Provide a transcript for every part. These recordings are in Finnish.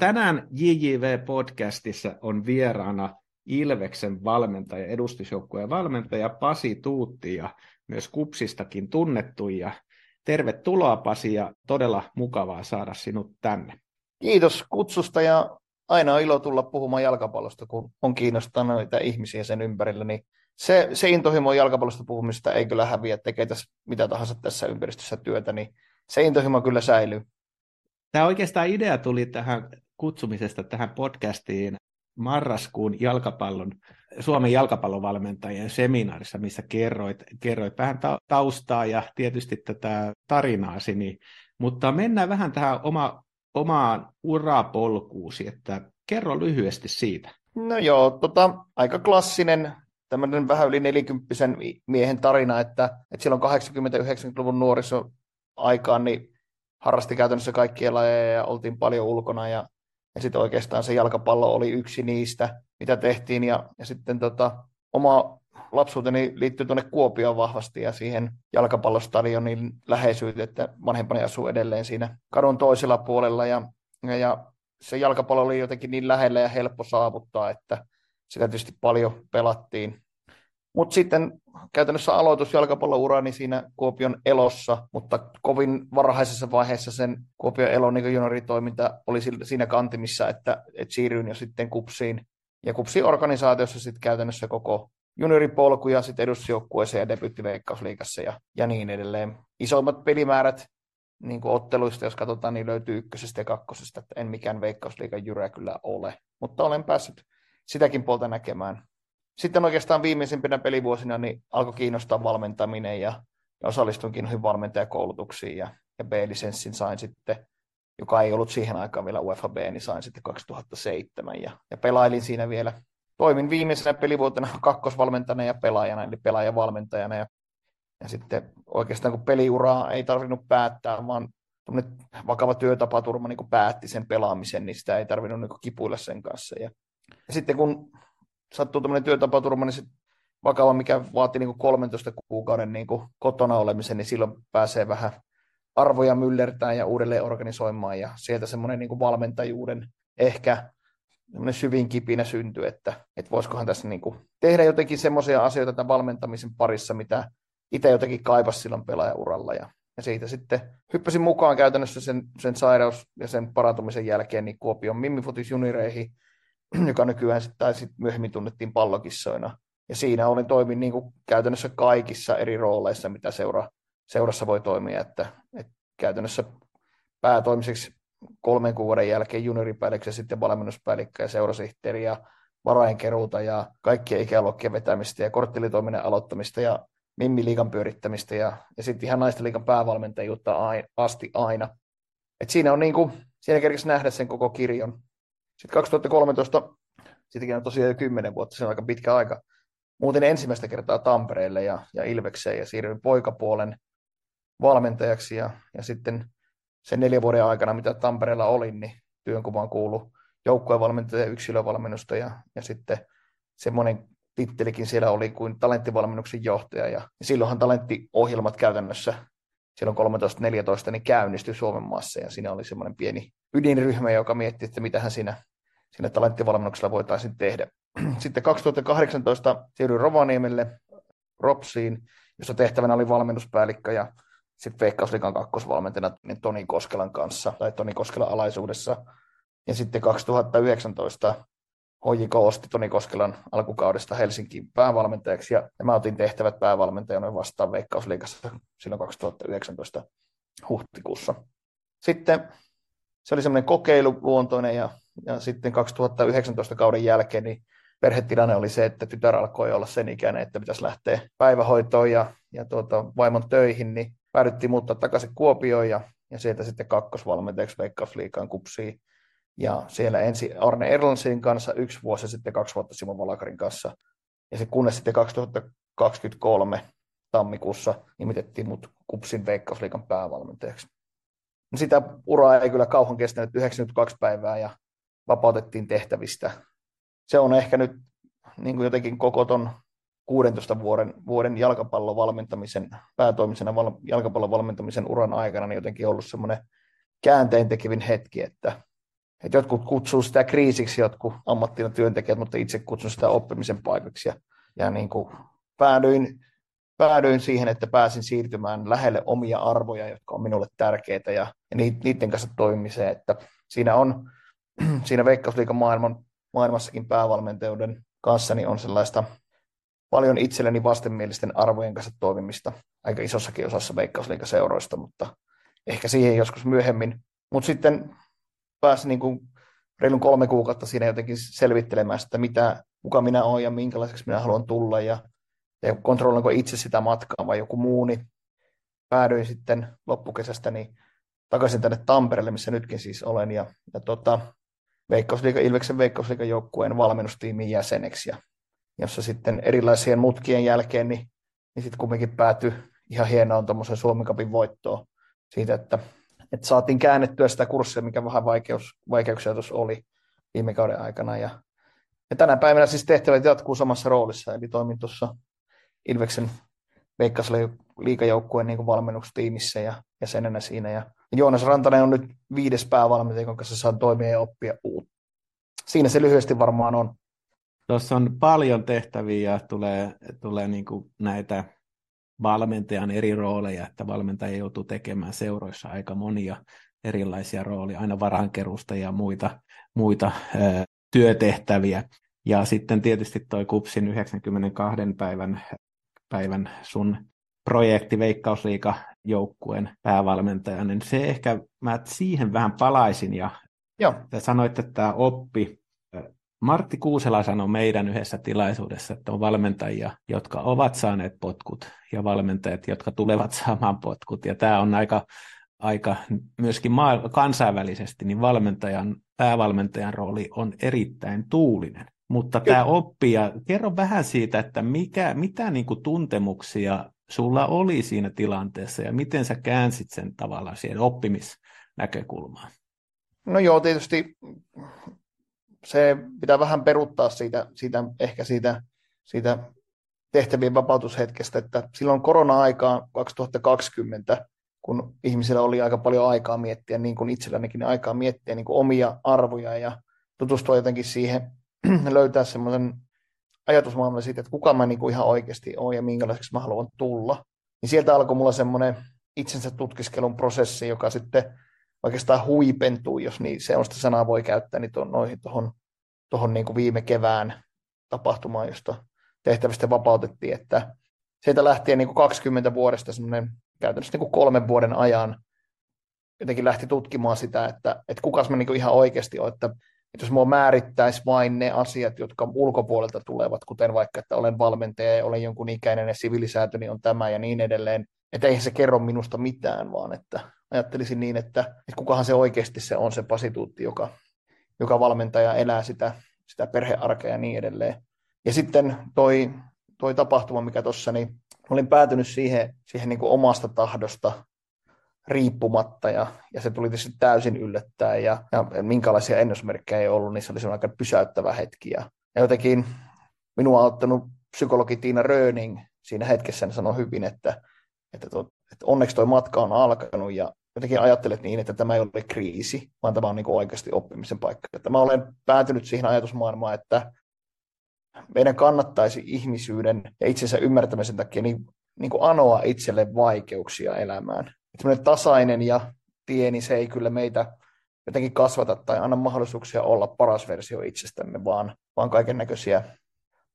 tänään JJV-podcastissa on vieraana Ilveksen valmentaja, edustusjoukkueen valmentaja Pasi Tuutti ja myös Kupsistakin tunnettu. Ja tervetuloa Pasi ja todella mukavaa saada sinut tänne. Kiitos kutsusta ja aina on ilo tulla puhumaan jalkapallosta, kun on kiinnostanut niitä ihmisiä sen ympärillä, niin se, se intohimo jalkapallosta puhumista ei kyllä häviä, tekee tässä mitä tahansa tässä ympäristössä työtä, niin se intohimo kyllä säilyy. Tämä oikeastaan idea tuli tähän kutsumisesta tähän podcastiin marraskuun jalkapallon, Suomen jalkapallovalmentajien seminaarissa, missä kerroit, kerroit vähän taustaa ja tietysti tätä tarinaasi, niin, mutta mennään vähän tähän oma, omaan urapolkuusi, että kerro lyhyesti siitä. No joo, tota, aika klassinen tämmöinen vähän yli nelikymppisen miehen tarina, että, että silloin 80-90-luvun nuoriso aikaan niin harrasti käytännössä kaikkia lajeja ja oltiin paljon ulkona ja, ja sitten oikeastaan se jalkapallo oli yksi niistä, mitä tehtiin ja, ja sitten tota, oma lapsuuteni liittyy tuonne Kuopioon vahvasti ja siihen jalkapallostadionin läheisyyteen, että vanhempani asuu edelleen siinä kadun toisella puolella ja, ja, se jalkapallo oli jotenkin niin lähellä ja helppo saavuttaa, että sitä tietysti paljon pelattiin. Mutta sitten käytännössä aloitus jalkapallourani siinä Kuopion elossa, mutta kovin varhaisessa vaiheessa sen Kuopion elon niin junioritoiminta oli siinä kantimissa, että, että siirryin jo sitten kupsiin. Ja kupsiin organisaatiossa sitten käytännössä koko junioripolku ja sitten edustusjoukkueeseen ja debyyttiveikkausliigassa ja, ja niin edelleen. Isoimmat pelimäärät niin kuin otteluista, jos katsotaan, niin löytyy ykkösestä ja kakkosesta, että en mikään veikkausliikan jyrä kyllä ole. Mutta olen päässyt sitäkin puolta näkemään. Sitten oikeastaan viimeisimpinä pelivuosina niin alkoi kiinnostaa valmentaminen ja, ja osallistunkin noihin valmentajakoulutuksiin ja, ja B-lisenssin sain sitten, joka ei ollut siihen aikaan vielä UEFA B, niin sain sitten 2007 ja, ja pelailin siinä vielä. Toimin viimeisenä pelivuotena kakkosvalmentajana ja pelaajana, eli pelaajavalmentajana ja, ja sitten oikeastaan kun peliuraa ei tarvinnut päättää, vaan vakava työtapaturma niin päätti sen pelaamisen, niin sitä ei tarvinnut niin kipuilla sen kanssa. Ja ja sitten kun sattuu tämmöinen työtapaturma, niin vakava, mikä vaati niin kuin 13 kuukauden niin kotona olemisen, niin silloin pääsee vähän arvoja myllertään ja uudelleen organisoimaan, ja sieltä semmoinen niin valmentajuuden ehkä syvin kipinä syntyy, että, että voisikohan tässä niin kuin tehdä jotenkin semmoisia asioita tämän valmentamisen parissa, mitä itse jotenkin kaipasi silloin pelaajauralla, ja, ja siitä sitten hyppäsin mukaan käytännössä sen, sen sairaus ja sen parantumisen jälkeen niin Kuopion Mimmifutis junioreihin, joka nykyään sitten, sitten myöhemmin tunnettiin pallokissoina. Ja siinä olin toimin niin kuin käytännössä kaikissa eri rooleissa, mitä seura, seurassa voi toimia, että, että käytännössä päätoimiseksi kolmen kuukauden jälkeen junioripäällikkö sitten valmennuspäällikkö ja seurasihteeri ja varainkeruuta ja kaikkia ikäluokkien vetämistä ja korttilitoiminnan aloittamista ja Mimmi-liigan pyörittämistä ja, ja sitten ihan naisten liigan päävalmentajuutta asti aina. Et siinä on niin kuin, siinä kerkesi nähdä sen koko kirjon sitten 2013, sittenkin on tosiaan jo kymmenen vuotta, se on aika pitkä aika, muutin ensimmäistä kertaa Tampereelle ja, ja Ilvekseen ja siirryin poikapuolen valmentajaksi ja, ja sitten sen neljän vuoden aikana, mitä Tampereella olin, niin työnkuvaan kuulu joukkuevalmentaja ja yksilövalmennusta ja, ja sitten semmoinen tittelikin siellä oli kuin talenttivalmennuksen johtaja ja, ja silloinhan talenttiohjelmat käytännössä silloin 13-14 niin käynnistyi Suomen maassa ja siinä oli semmoinen pieni ydinryhmä, joka mietti, että mitähän siinä, siinä talenttivalmennuksella voitaisiin tehdä. Sitten 2018 siirryin Rovaniemelle Ropsiin, jossa tehtävänä oli valmennuspäällikkö ja sitten Veikkausliikan kakkosvalmentajana niin Toni Koskelan kanssa tai Toni Koskelan alaisuudessa. Ja sitten 2019 HJK osti Toni Koskelan alkukaudesta Helsinkiin päävalmentajaksi ja mä otin tehtävät päävalmentajana vastaan Veikkausliigassa silloin 2019 huhtikuussa. Sitten se oli semmoinen kokeiluluontoinen ja, ja sitten 2019 kauden jälkeen niin perhetilanne oli se, että tytär alkoi olla sen ikäinen, että pitäisi lähteä päivähoitoon ja, ja tuota, vaimon töihin, niin päädyttiin muuttaa takaisin Kuopioon ja, ja sieltä sitten kakkosvalmentajaksi Veikkausliikaan kupsiin. Ja siellä ensin Arne Erlandsin kanssa yksi vuosi sitten kaksi vuotta Simon Valakarin kanssa. Ja se kunnes sitten 2023 tammikuussa nimitettiin mut kupsin Veikkausliikan päävalmentajaksi. Sitä uraa ei kyllä kauhan kestänyt 92 päivää ja vapautettiin tehtävistä. Se on ehkä nyt niin kuin jotenkin koko ton 16 vuoden, vuoden jalkapallon valmentamisen, päätoimisena val, jalkapallon valmentamisen uran aikana niin jotenkin ollut semmoinen käänteen tekevin hetki, että, että jotkut kutsuu sitä kriisiksi, jotkut ammattina työntekijät, mutta itse kutsun sitä oppimisen paikaksi. Ja, ja niin kuin päädyin, päädyin siihen, että pääsin siirtymään lähelle omia arvoja, jotka on minulle tärkeitä ja, ja niiden kanssa toimimiseen. Että siinä on siinä Veikkausliikan maailman, maailmassakin päävalmentajuuden kanssa niin on sellaista paljon itselleni vastenmielisten arvojen kanssa toimimista aika isossakin osassa Veikkausliikaseuroista, mutta ehkä siihen joskus myöhemmin. Mutta sitten pääsin niin kuin reilun kolme kuukautta siinä jotenkin selvittelemään sitä, mitä, kuka minä olen ja minkälaiseksi minä haluan tulla ja, ja kontrolloinko itse sitä matkaa vai joku muu, niin päädyin sitten loppukesästä niin takaisin tänne Tampereelle, missä nytkin siis olen ja, ja tota, Veikkausliiga, Ilveksen Veikkausliigan joukkueen valmennustiimin jäseneksi ja jossa sitten erilaisien mutkien jälkeen niin, niin sitten kumminkin päätyi ihan hienoon tuommoisen Suomen Cupin voittoon siitä, että, että saatiin käännettyä sitä kurssia, mikä vähän vaikeus, vaikeuksia tuossa oli viime kauden aikana. Ja, ja tänä päivänä siis tehtävät jatkuu samassa roolissa, eli toimin tuossa Ilveksen Veikkausliikajoukkueen niin valmennustiimissä ja jäsenenä siinä. Ja Joonas Rantanen on nyt viides päävalmentaja, jonka kanssa saan toimia ja oppia uutta. Siinä se lyhyesti varmaan on. Tuossa on paljon tehtäviä ja tulee, tulee niin kuin näitä valmentajan eri rooleja, että valmentaja joutuu tekemään seuroissa aika monia erilaisia rooleja, aina varankerusta ja muita, muita työtehtäviä. Ja sitten tietysti tuo KUPSin 92 päivän, päivän sun projekti Veikkausliiga joukkueen päävalmentaja, niin se ehkä, mä siihen vähän palaisin ja Joo. sanoit, että tämä oppi Martti Kuusela sanoi meidän yhdessä tilaisuudessa, että on valmentajia, jotka ovat saaneet potkut ja valmentajat, jotka tulevat saamaan potkut. Ja tämä on aika, aika myöskin maa, kansainvälisesti, niin valmentajan, päävalmentajan rooli on erittäin tuulinen. Mutta Kyllä. tämä oppija, kerro vähän siitä, että mikä, mitä niin kuin tuntemuksia sulla oli siinä tilanteessa ja miten sä käänsit sen tavallaan siihen oppimisnäkökulmaan? No joo, tietysti se pitää vähän peruttaa siitä, siitä ehkä siitä, siitä tehtävien vapautushetkestä, että silloin korona-aikaan 2020, kun ihmisillä oli aika paljon aikaa miettiä, niin kuin itsellänikin aikaa miettiä niin kuin omia arvoja ja tutustua jotenkin siihen, löytää semmoisen ajatusmaailman siitä, että kuka mä niin kuin ihan oikeasti olen ja minkälaiseksi mä haluan tulla. Niin sieltä alkoi mulla semmoinen itsensä tutkiskelun prosessi, joka sitten oikeastaan huipentuu, jos niin se on sitä sanaa voi käyttää, niin tuon, noihin tuohon tuohon niin viime kevään tapahtumaan, josta tehtävistä vapautettiin, että siitä lähtien niin kuin 20 vuodesta semmoinen käytännössä niin kuin kolmen vuoden ajan jotenkin lähti tutkimaan sitä, että, että kukas mä niin kuin ihan oikeasti olen, että, että jos mua määrittäisi vain ne asiat, jotka ulkopuolelta tulevat, kuten vaikka, että olen valmentaja ja olen jonkun ikäinen ja sivilisäätöni on tämä ja niin edelleen, että eihän se kerro minusta mitään, vaan että ajattelisin niin, että, että kukahan se oikeasti se on se pasituutti, joka, joka valmentaja elää sitä, sitä perhearkea ja niin edelleen. Ja sitten toi, toi tapahtuma, mikä tuossa, niin olin päätynyt siihen, siihen niin kuin omasta tahdosta riippumatta ja, ja se tuli tietysti täysin yllättäen ja, ja minkälaisia ennusmerkkejä ei ollut, niin se oli aika pysäyttävä hetki. Ja, ja jotenkin minua on ottanut psykologi Tiina Röning siinä hetkessä niin sanoi hyvin, että, että, to, että onneksi tuo matka on alkanut ja jotenkin ajattelet niin, että tämä ei ole kriisi, vaan tämä on niin oikeasti oppimisen paikka. Että mä olen päätynyt siihen ajatusmaailmaan, että meidän kannattaisi ihmisyyden ja itsensä ymmärtämisen takia niin, niin kuin anoa itselle vaikeuksia elämään. Että tasainen ja tie, niin se ei kyllä meitä jotenkin kasvata tai anna mahdollisuuksia olla paras versio itsestämme, vaan, vaan kaiken näköisiä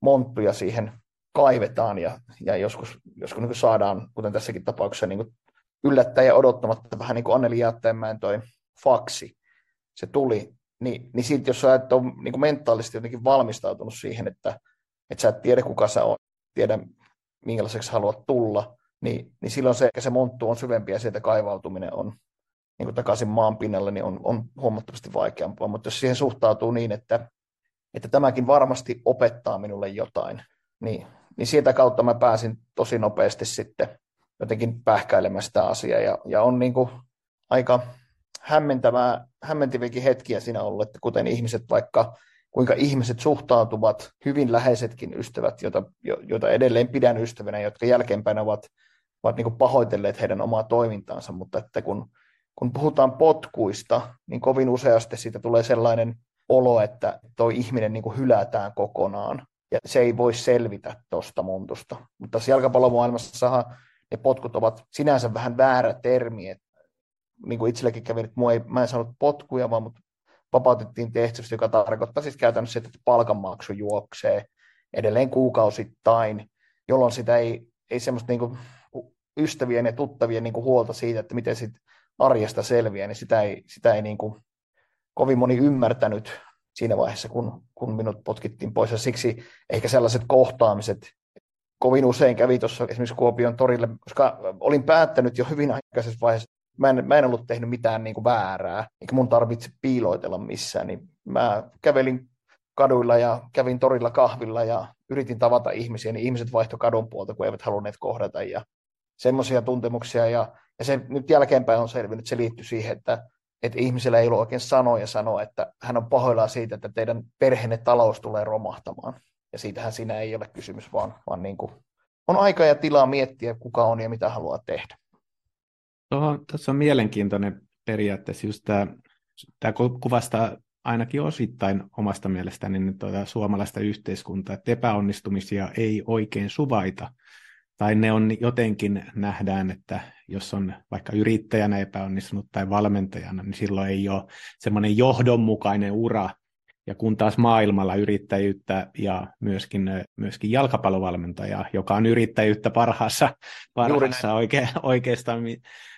monttuja siihen kaivetaan ja, ja joskus, joskus niin saadaan, kuten tässäkin tapauksessa, niin yllättäen ja odottamatta vähän niin kuin Anneli Jäätteenmäen toi faksi, se tuli, niin, niin sitten jos sä et ole niin kuin mentaalisesti jotenkin valmistautunut siihen, että, että sä et tiedä kuka sä oot, tiedä minkälaiseksi haluat tulla, niin, niin silloin se, se monttu on syvempi ja sieltä kaivautuminen on niin kuin takaisin maan pinnalle, niin on, on huomattavasti vaikeampaa. Mutta jos siihen suhtautuu niin, että, että tämäkin varmasti opettaa minulle jotain, niin, niin sieltä kautta mä pääsin tosi nopeasti sitten jotenkin pähkäilemään sitä asiaa. Ja, ja on niin kuin aika hämmentävää, hämmentäviäkin hetkiä siinä ollut, että kuten ihmiset vaikka, kuinka ihmiset suhtautuvat, hyvin läheisetkin ystävät, joita, joita edelleen pidän ystävänä, jotka jälkeenpäin ovat, ovat niin pahoitelleet heidän omaa toimintaansa, mutta että kun, kun puhutaan potkuista, niin kovin useasti siitä tulee sellainen olo, että tuo ihminen niin hylätään kokonaan. Ja se ei voi selvitä tuosta muntusta. Mutta tässä jalkapallomaailmassa ne potkut ovat sinänsä vähän väärä termi. Että, niin kuin itselläkin kävi, että ei, mä en saanut potkuja, vaan mut vapautettiin tehtävästä, joka tarkoittaa siis käytännössä, että palkanmaksu juoksee edelleen kuukausittain, jolloin sitä ei, ei semmoista niin ystävien ja tuttavien niin huolta siitä, että miten sit arjesta selviää, niin sitä ei, sitä ei niin kuin kovin moni ymmärtänyt siinä vaiheessa, kun, kun minut potkittiin pois. Ja siksi ehkä sellaiset kohtaamiset kovin usein kävi tuossa esimerkiksi Kuopion torille, koska olin päättänyt jo hyvin aikaisessa vaiheessa, mä en, mä en ollut tehnyt mitään niin kuin väärää, eikä mun tarvitse piiloitella missään, niin mä kävelin kaduilla ja kävin torilla kahvilla ja yritin tavata ihmisiä, niin ihmiset vaihtoi kadun puolta, kun eivät halunneet kohdata ja semmoisia tuntemuksia ja, ja se nyt jälkeenpäin on selvinnyt, se liittyy siihen, että, että ihmisellä ei ollut oikein sanoja sanoa, että hän on pahoillaan siitä, että teidän perheenne talous tulee romahtamaan. Ja siitähän siinä ei ole kysymys, vaan, vaan niin kuin on aika ja tilaa miettiä, kuka on ja mitä haluaa tehdä. Tuohon, tässä on mielenkiintoinen periaatteessa just tämä, tämä kuvastaa ainakin osittain omasta mielestäni niin tuota suomalaista yhteiskuntaa, että epäonnistumisia ei oikein suvaita, tai ne on jotenkin nähdään, että jos on vaikka yrittäjänä epäonnistunut tai valmentajana, niin silloin ei ole semmoinen johdonmukainen ura, ja kun taas maailmalla yrittäjyyttä ja myöskin, myöskin jalkapallovalmentaja, joka on yrittäjyyttä parhaassa, parhaassa oike, oikeastaan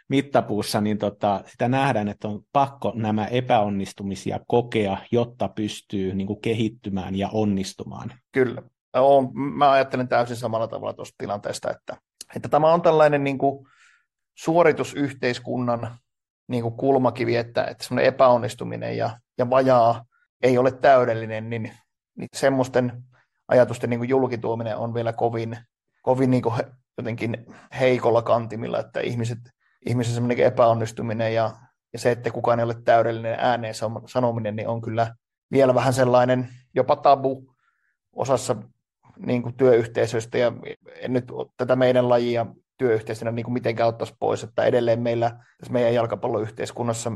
mittapuussa, niin tota, sitä nähdään, että on pakko nämä epäonnistumisia kokea, jotta pystyy niin kuin kehittymään ja onnistumaan. Kyllä. On, mä ajattelen täysin samalla tavalla tuosta tilanteesta, että, että tämä on tällainen niin kuin suoritusyhteiskunnan niin kuin kulmakivi, että, että semmoinen epäonnistuminen ja, ja vajaa ei ole täydellinen, niin, niin semmoisten ajatusten niin kuin julkituominen on vielä kovin, kovin niin kuin jotenkin heikolla kantimilla, että ihmiset, ihmisen semmoinen epäonnistuminen ja, ja se, että kukaan ei ole täydellinen ääneen sanominen, niin on kyllä vielä vähän sellainen jopa tabu osassa niin kuin työyhteisöistä, ja en nyt tätä meidän lajia työyhteisönä niin kuin mitenkään ottaisi pois, että edelleen meillä tässä meidän jalkapalloyhteiskunnassa,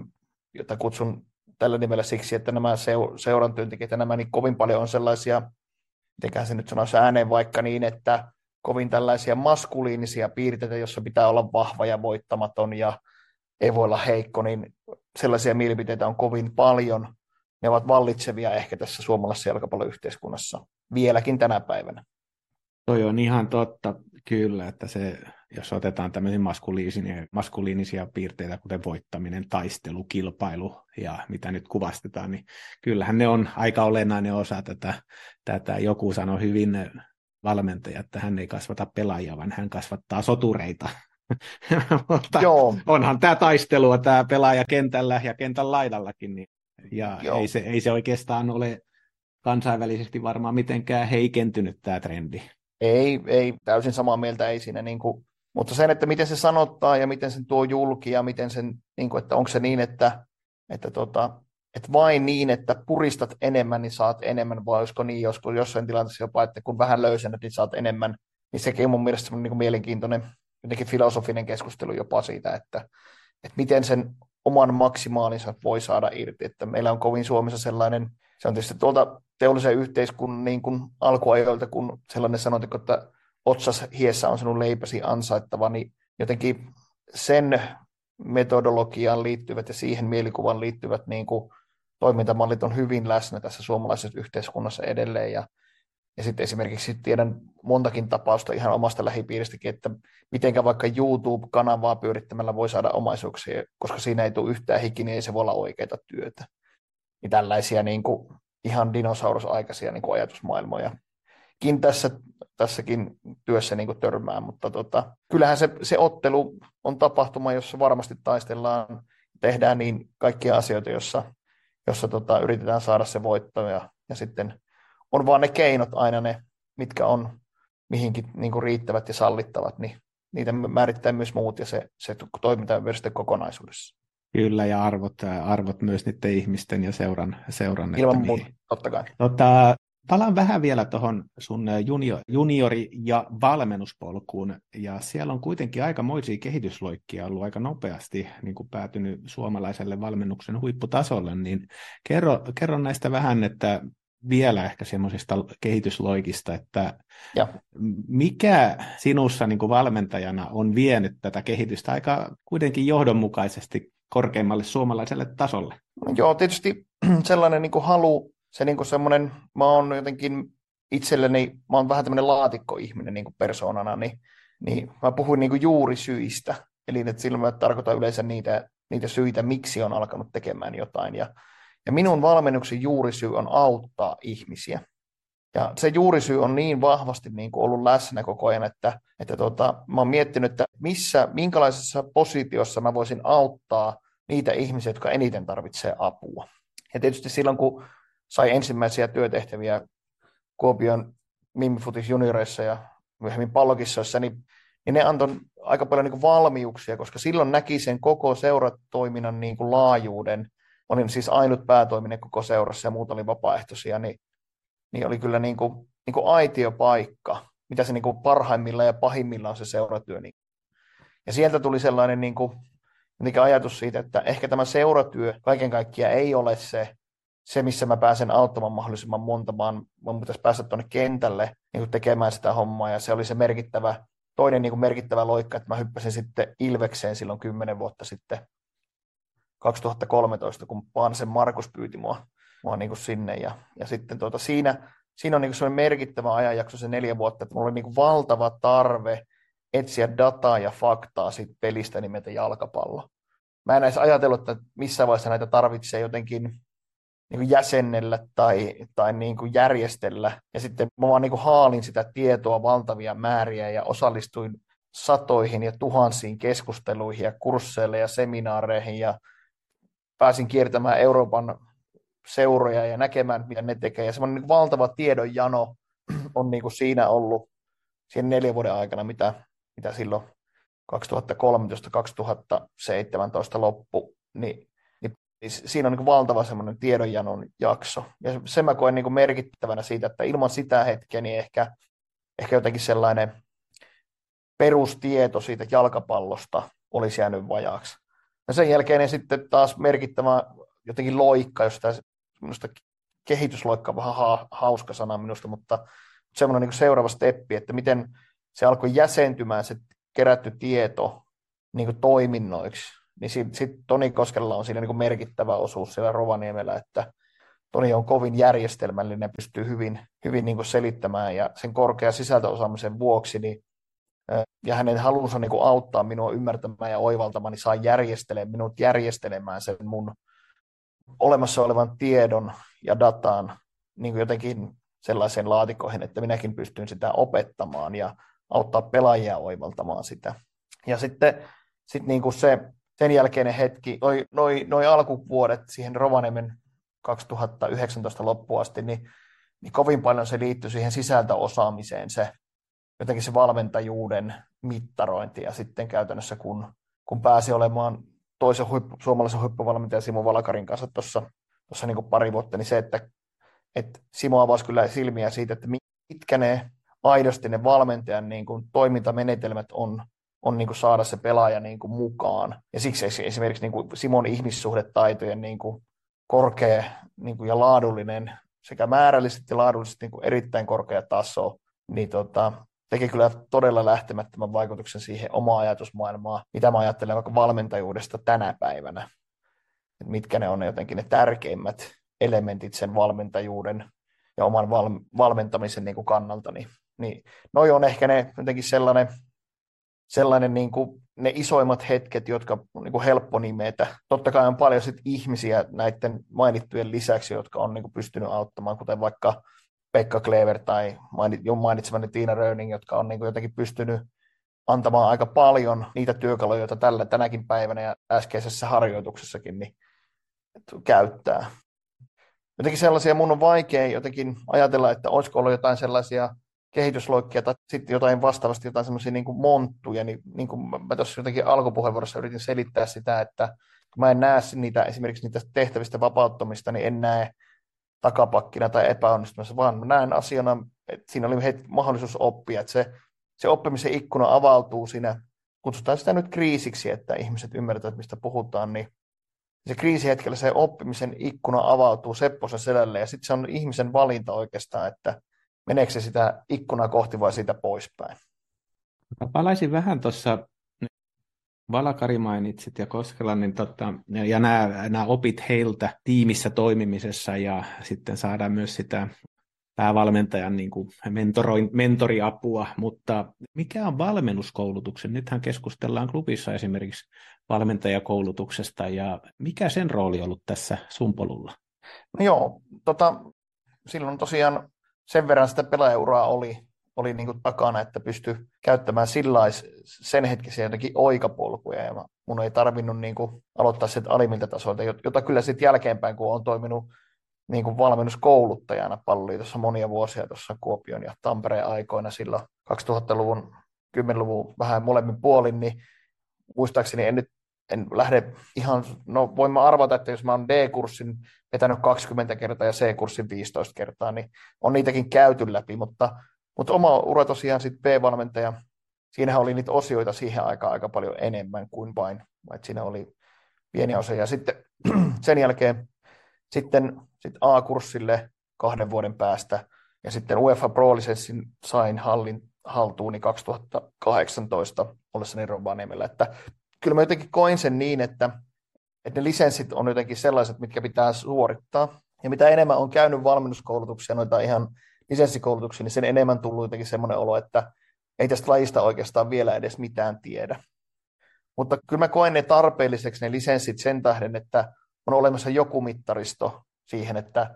jota kutsun tällä nimellä siksi, että nämä seuran työntekijät ja nämä niin kovin paljon on sellaisia, mitenkään se nyt sanoisi ääneen vaikka niin, että kovin tällaisia maskuliinisia piirteitä, jossa pitää olla vahva ja voittamaton ja ei voi olla heikko, niin sellaisia mielipiteitä on kovin paljon. Ne ovat vallitsevia ehkä tässä suomalaisessa jalkapalloyhteiskunnassa vieläkin tänä päivänä. Toi on ihan totta, kyllä, että se, jos otetaan tämmöisiä maskuliinisia, maskuliinisia piirteitä, kuten voittaminen, taistelu, kilpailu ja mitä nyt kuvastetaan, niin kyllähän ne on aika olennainen osa tätä. tätä. Joku sanoi hyvin valmentaja, että hän ei kasvata pelaajia, vaan hän kasvattaa sotureita. Mutta Joo. onhan tämä taistelua, tämä pelaaja kentällä ja kentän laidallakin, niin, ja ei se, ei se oikeastaan ole kansainvälisesti varmaan mitenkään heikentynyt tämä trendi. Ei, ei, täysin samaa mieltä ei siinä, niin kuin, mutta sen, että miten se sanottaa ja miten sen tuo julki ja miten sen, niin kuin, että onko se niin, että, että, tota, että vain niin, että puristat enemmän, niin saat enemmän, vai olisiko niin joskus jossain tilanteessa jopa, että kun vähän löysennät, niin saat enemmän, niin sekin on mun mielestä niin kuin mielenkiintoinen jotenkin filosofinen keskustelu jopa siitä, että, että miten sen oman maksimaalinsa voi saada irti, että meillä on kovin Suomessa sellainen, se on tietysti tuolta teollisen yhteiskunnan niin kuin alkuajoilta, kun sellainen sanonta, että otsas hiessä on sinun leipäsi ansaittava, niin jotenkin sen metodologiaan liittyvät ja siihen mielikuvan liittyvät niin kuin toimintamallit on hyvin läsnä tässä suomalaisessa yhteiskunnassa edelleen. Ja, ja sitten esimerkiksi tiedän montakin tapausta ihan omasta lähipiiristäkin, että mitenkä vaikka YouTube-kanavaa pyörittämällä voi saada omaisuuksia, koska siinä ei tule yhtään hiki, niin ei se voi olla oikeita työtä. Niin tällaisia niin kuin ihan dinosaurusaikaisia niin kuin ajatusmaailmoja. Kin tässä, tässäkin työssä niin törmää, mutta tota, kyllähän se, se ottelu on tapahtuma, jossa varmasti taistellaan, tehdään niin kaikkia asioita, jossa, jossa tota, yritetään saada se voitto ja, ja sitten on vaan ne keinot aina ne, mitkä on mihinkin niin kuin riittävät ja sallittavat, niin niitä määrittää myös muut ja se, se toiminta myös sitten kokonaisuudessa. Kyllä, ja arvot, arvot myös niiden ihmisten ja seuran. seuran Ilman muuta, totta kai. Tota, Palaan vähän vielä tuohon sun junior, juniori- ja valmennuspolkuun, ja siellä on kuitenkin aikamoisia kehitysloikkia ollut aika nopeasti niin kuin päätynyt suomalaiselle valmennuksen huipputasolle, niin kerro, kerro näistä vähän, että vielä ehkä semmoisista kehitysloikista, että ja. mikä sinussa niin kuin valmentajana on vienyt tätä kehitystä aika kuitenkin johdonmukaisesti korkeimmalle suomalaiselle tasolle? No joo, tietysti sellainen niin kuin halu, se niin semmoinen, mä oon jotenkin itselleni, mä oon vähän tämmöinen laatikkoihminen niin persoonana, niin, niin mä puhuin niin kuin juurisyistä, eli että silloin mä tarkoitan yleensä niitä, niitä syitä, miksi on alkanut tekemään jotain, ja ja minun valmennuksen juurisyy on auttaa ihmisiä. Ja se juurisyy on niin vahvasti niin kuin ollut läsnä koko ajan, että, että tota, mä oon miettinyt, että missä, minkälaisessa positiossa mä voisin auttaa niitä ihmisiä, jotka eniten tarvitsee apua. Ja tietysti silloin, kun sai ensimmäisiä työtehtäviä Kuopion Mimifutis junioreissa ja myöhemmin pallokissoissa, niin, niin ne antoi aika paljon niin valmiuksia, koska silloin näki sen koko seuratoiminnan niin kuin laajuuden – olin siis ainut päätoiminen koko seurassa ja muut oli vapaaehtoisia, niin, niin oli kyllä niin kuin, niin kuin aitiopaikka, mitä se niin kuin parhaimmillaan ja pahimmillaan on se seuratyö. Niin. Ja sieltä tuli sellainen niin kuin, ajatus siitä, että ehkä tämä seuratyö kaiken kaikkiaan ei ole se, se, missä mä pääsen auttamaan mahdollisimman monta, vaan mun pitäisi päästä tuonne kentälle niin tekemään sitä hommaa, ja se oli se merkittävä, toinen niin merkittävä loikka, että mä hyppäsin sitten Ilvekseen silloin kymmenen vuotta sitten 2013, kun Pansen Markus pyyti mua, mua niin sinne. Ja, ja sitten tuota, siinä, siinä on niin kuin merkittävä ajanjakso se neljä vuotta, että mulla oli niin valtava tarve etsiä dataa ja faktaa siitä pelistä nimeltä jalkapallo. Mä en edes ajatellut, että missä vaiheessa näitä tarvitsee jotenkin niin kuin jäsennellä tai, tai niin kuin järjestellä. Ja sitten mä vaan niin kuin haalin sitä tietoa valtavia määriä ja osallistuin satoihin ja tuhansiin keskusteluihin ja kursseille ja seminaareihin ja pääsin kiertämään Euroopan seuroja ja näkemään, mitä ne tekee. Ja semmoinen niin valtava tiedonjano on niin kuin siinä ollut siinä neljän vuoden aikana, mitä, mitä silloin 2013-2017 loppu, niin siinä on niin valtava semmoinen tiedonjanon jakso. Ja sen mä koen niin merkittävänä siitä, että ilman sitä hetkeä niin ehkä, ehkä jotenkin sellainen perustieto siitä jalkapallosta olisi jäänyt vajaaksi. Ja sen jälkeen niin sitten taas merkittävä jotenkin loikka, jos tämä kehitysloikka on vähän ha- hauska sana minusta, mutta semmoinen niin seuraava steppi, että miten se alkoi jäsentymään se kerätty tieto niin toiminnoiksi, niin sitten sit Toni Koskella on siinä niin kuin merkittävä osuus siellä Rovaniemellä, että Toni on kovin järjestelmällinen, pystyy hyvin, hyvin niin kuin selittämään ja sen korkea sisältöosaamisen vuoksi niin ja hänen halunsa niin kuin auttaa minua ymmärtämään ja oivaltamaan, niin saa järjestelemään minut järjestelemään sen mun olemassa olevan tiedon ja datan niin kuin jotenkin sellaiseen laatikoihin, että minäkin pystyn sitä opettamaan ja auttaa pelaajia oivaltamaan sitä. Ja sitten sit niin kuin se, sen jälkeinen hetki, noin noi, noi alkuvuodet siihen Rovaniemen 2019 loppuun asti, niin, niin kovin paljon se liittyy siihen sisältöosaamiseen se, jotenkin se valmentajuuden mittarointi ja sitten käytännössä kun, kun pääsi olemaan toisen huippu, suomalaisen huippuvalmentajan Simo Valkarin kanssa tuossa tuossa niin pari vuotta, niin se, että, että Simo avasi kyllä silmiä siitä, että mitkä ne aidosti ne valmentajan niin kuin toimintamenetelmät on, on niin kuin saada se pelaaja niin kuin mukaan. Ja siksi esimerkiksi niin kuin Simon ihmissuhdetaitojen niin kuin korkea niin kuin ja laadullinen, sekä määrällisesti ja laadullisesti niin kuin erittäin korkea taso, niin tota, teki kyllä todella lähtemättömän vaikutuksen siihen omaan ajatusmaailmaan, mitä mä ajattelen vaikka valmentajuudesta tänä päivänä. Et mitkä ne on ne jotenkin ne tärkeimmät elementit sen valmentajuuden ja oman val- valmentamisen niin kuin kannalta. Niin, niin noi on ehkä ne jotenkin sellainen, sellainen niin kuin ne isoimmat hetket, jotka on niin kuin helppo nimetä. Totta kai on paljon sit ihmisiä näiden mainittujen lisäksi, jotka on niin kuin pystynyt auttamaan, kuten vaikka Pekka Klever tai jo mainitsemani Tiina Röning, jotka on niin kuin jotenkin pystynyt antamaan aika paljon niitä työkaluja, joita tällä, tänäkin päivänä ja äskeisessä harjoituksessakin niin, käyttää. Jotenkin sellaisia mun on vaikea jotenkin ajatella, että olisiko ollut jotain sellaisia kehitysloikkia tai sitten jotain vastaavasti, jotain semmoisia niin monttuja, niin, niin kuin mä tuossa jotenkin alkupuheenvuorossa yritin selittää sitä, että kun mä en näe niitä, esimerkiksi niitä tehtävistä vapauttamista, niin en näe takapakkina tai epäonnistumassa, vaan mä näen asiana, että siinä oli heti mahdollisuus oppia, että se, se oppimisen ikkuna avautuu siinä, kutsutaan sitä nyt kriisiksi, että ihmiset ymmärtävät, mistä puhutaan, niin se kriisihetkellä se oppimisen ikkuna avautuu Sepposen selälle ja sitten se on ihmisen valinta oikeastaan, että meneekö se sitä ikkunaa kohti vai siitä poispäin. Mä palaisin vähän tuossa, Valakari mainitsit ja Koskela, niin totta, ja nämä, nämä opit heiltä tiimissä toimimisessa ja sitten saadaan myös sitä päävalmentajan niin kuin mentoriapua, mutta mikä on valmennuskoulutuksen? Nythän keskustellaan klubissa esimerkiksi valmentajakoulutuksesta ja mikä sen rooli on ollut tässä Sumpolulla? No joo, tota, silloin tosiaan sen verran sitä pelaajauraa oli, oli niin kuin takana, että pystyi käyttämään sillais, sen hetkisiä jotenkin oikapolkuja, ja mun ei tarvinnut niin kuin aloittaa sieltä alimmilta tasoilta, jota kyllä sitten jälkeenpäin, kun on toiminut niin kuin valmennuskouluttajana palloliitossa monia vuosia tuossa Kuopion ja Tampereen aikoina silloin 2000-luvun, 10-luvun vähän molemmin puolin, niin muistaakseni en nyt en lähde ihan, no voimme arvata, että jos mä oon D-kurssin vetänyt 20 kertaa ja C-kurssin 15 kertaa, niin on niitäkin käyty läpi, mutta, mutta oma ura tosiaan sitten B-valmentaja, siinähän oli niitä osioita siihen aikaan aika paljon enemmän kuin vain, että siinä oli pieni osa, ja sitten sen jälkeen sitten, sitten A-kurssille kahden vuoden päästä, ja sitten UEFA Pro-lisenssin sain hallin, haltuuni 2018 ollessani Rovaniemellä, että kyllä mä jotenkin koin sen niin, että, että ne lisenssit on jotenkin sellaiset, mitkä pitää suorittaa, ja mitä enemmän on käynyt valmennuskoulutuksia, noita ihan lisenssikoulutuksia, niin sen enemmän tullut jotenkin semmoinen olo, että ei tästä lajista oikeastaan vielä edes mitään tiedä. Mutta kyllä mä koen ne tarpeelliseksi ne lisenssit sen tähden, että on olemassa joku mittaristo siihen, että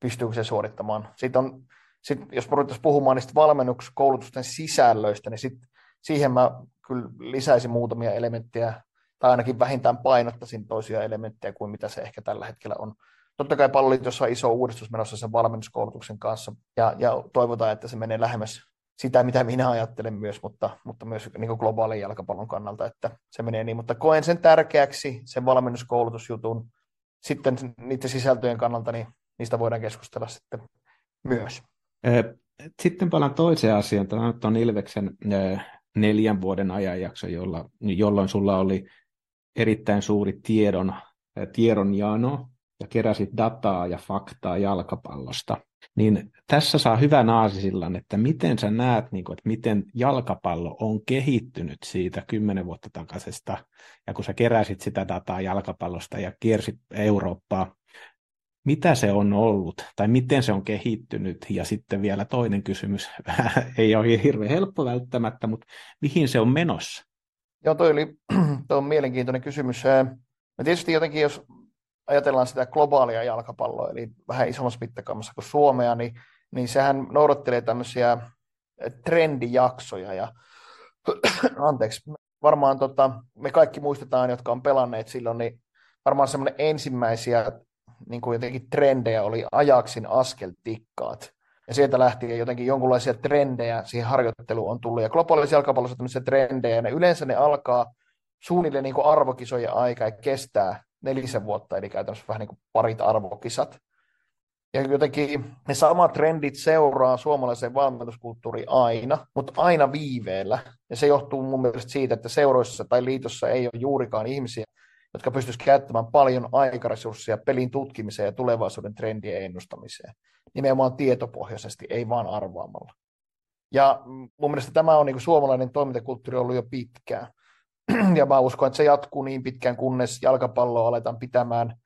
pystyykö se suorittamaan. Sitten on, sit, jos ruvettaisiin puhumaan niistä valmennuskoulutusten sisällöistä, niin sit, siihen mä kyllä lisäisin muutamia elementtejä, tai ainakin vähintään painottaisin toisia elementtejä kuin mitä se ehkä tällä hetkellä on. Totta kai palloliitossa on iso uudistus menossa sen valmennuskoulutuksen kanssa, ja, ja toivotaan, että se menee lähemmäs sitä, mitä minä ajattelen myös, mutta, mutta myös niin kuin globaalin jalkapallon kannalta, että se menee niin. Mutta koen sen tärkeäksi, sen valmennuskoulutusjutun, sitten niiden sisältöjen kannalta, niin niistä voidaan keskustella sitten myös. Sitten palaan toiseen asiaan. Tämä on Ilveksen neljän vuoden ajanjakso, jolla, jolloin sulla oli erittäin suuri tiedon, tiedonjano ja keräsit dataa ja faktaa jalkapallosta. Niin tässä saa hyvän aasisillan, että miten sä näet, niin kuin, että miten jalkapallo on kehittynyt siitä kymmenen vuotta takaisesta, ja kun sä keräsit sitä dataa jalkapallosta ja kiersit Eurooppaa, mitä se on ollut, tai miten se on kehittynyt, ja sitten vielä toinen kysymys, ei ole hirveän helppo välttämättä, mutta mihin se on menossa? Joo, toi, oli, toi on mielenkiintoinen kysymys. Ja tietysti jotenkin, jos ajatellaan sitä globaalia jalkapalloa, eli vähän isommassa mittakaavassa kuin Suomea, niin, niin sehän noudattelee tämmöisiä trendijaksoja. Ja, anteeksi, varmaan tota, me kaikki muistetaan, jotka on pelanneet silloin, niin varmaan semmoinen ensimmäisiä niin kuin jotenkin trendejä oli ajaksin askeltikkaat. Ja sieltä lähtien jotenkin jonkunlaisia trendejä siihen harjoitteluun on tullut. Ja globaalissa jalkapallossa tämmöisiä trendejä, ne yleensä ne alkaa suunnilleen niin kuin arvokisojen aika ja kestää nelisen vuotta, eli käytännössä vähän niin kuin parit arvokisat. Ja jotenkin ne samat trendit seuraa suomalaisen valmennuskulttuuriin aina, mutta aina viiveellä. Ja se johtuu mun mielestä siitä, että seuroissa tai liitossa ei ole juurikaan ihmisiä, jotka pystyisivät käyttämään paljon aikaresursseja pelin tutkimiseen ja tulevaisuuden trendien ennustamiseen. Nimenomaan tietopohjaisesti, ei vaan arvaamalla. Ja mun mielestä tämä on niin kuin suomalainen toimintakulttuuri ollut jo pitkään. Ja mä uskon, että se jatkuu niin pitkään, kunnes jalkapalloa aletaan pitämään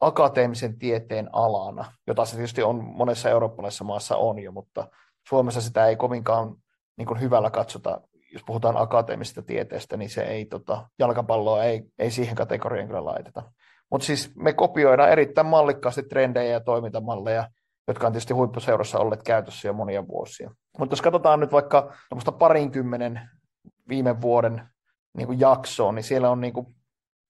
akateemisen tieteen alana, jota se tietysti on monessa eurooppalaisessa maassa on jo, mutta Suomessa sitä ei kovinkaan niin hyvällä katsota jos puhutaan akateemisesta tieteestä, niin se ei, tota, jalkapalloa ei, ei siihen kategoriaan kyllä laiteta. Mutta siis me kopioidaan erittäin mallikkaasti trendejä ja toimintamalleja, jotka on tietysti huippuseurassa olleet käytössä jo monia vuosia. Mutta jos katsotaan nyt vaikka parinkymmenen viime vuoden niin kuin jaksoon, niin siellä on niin kuin,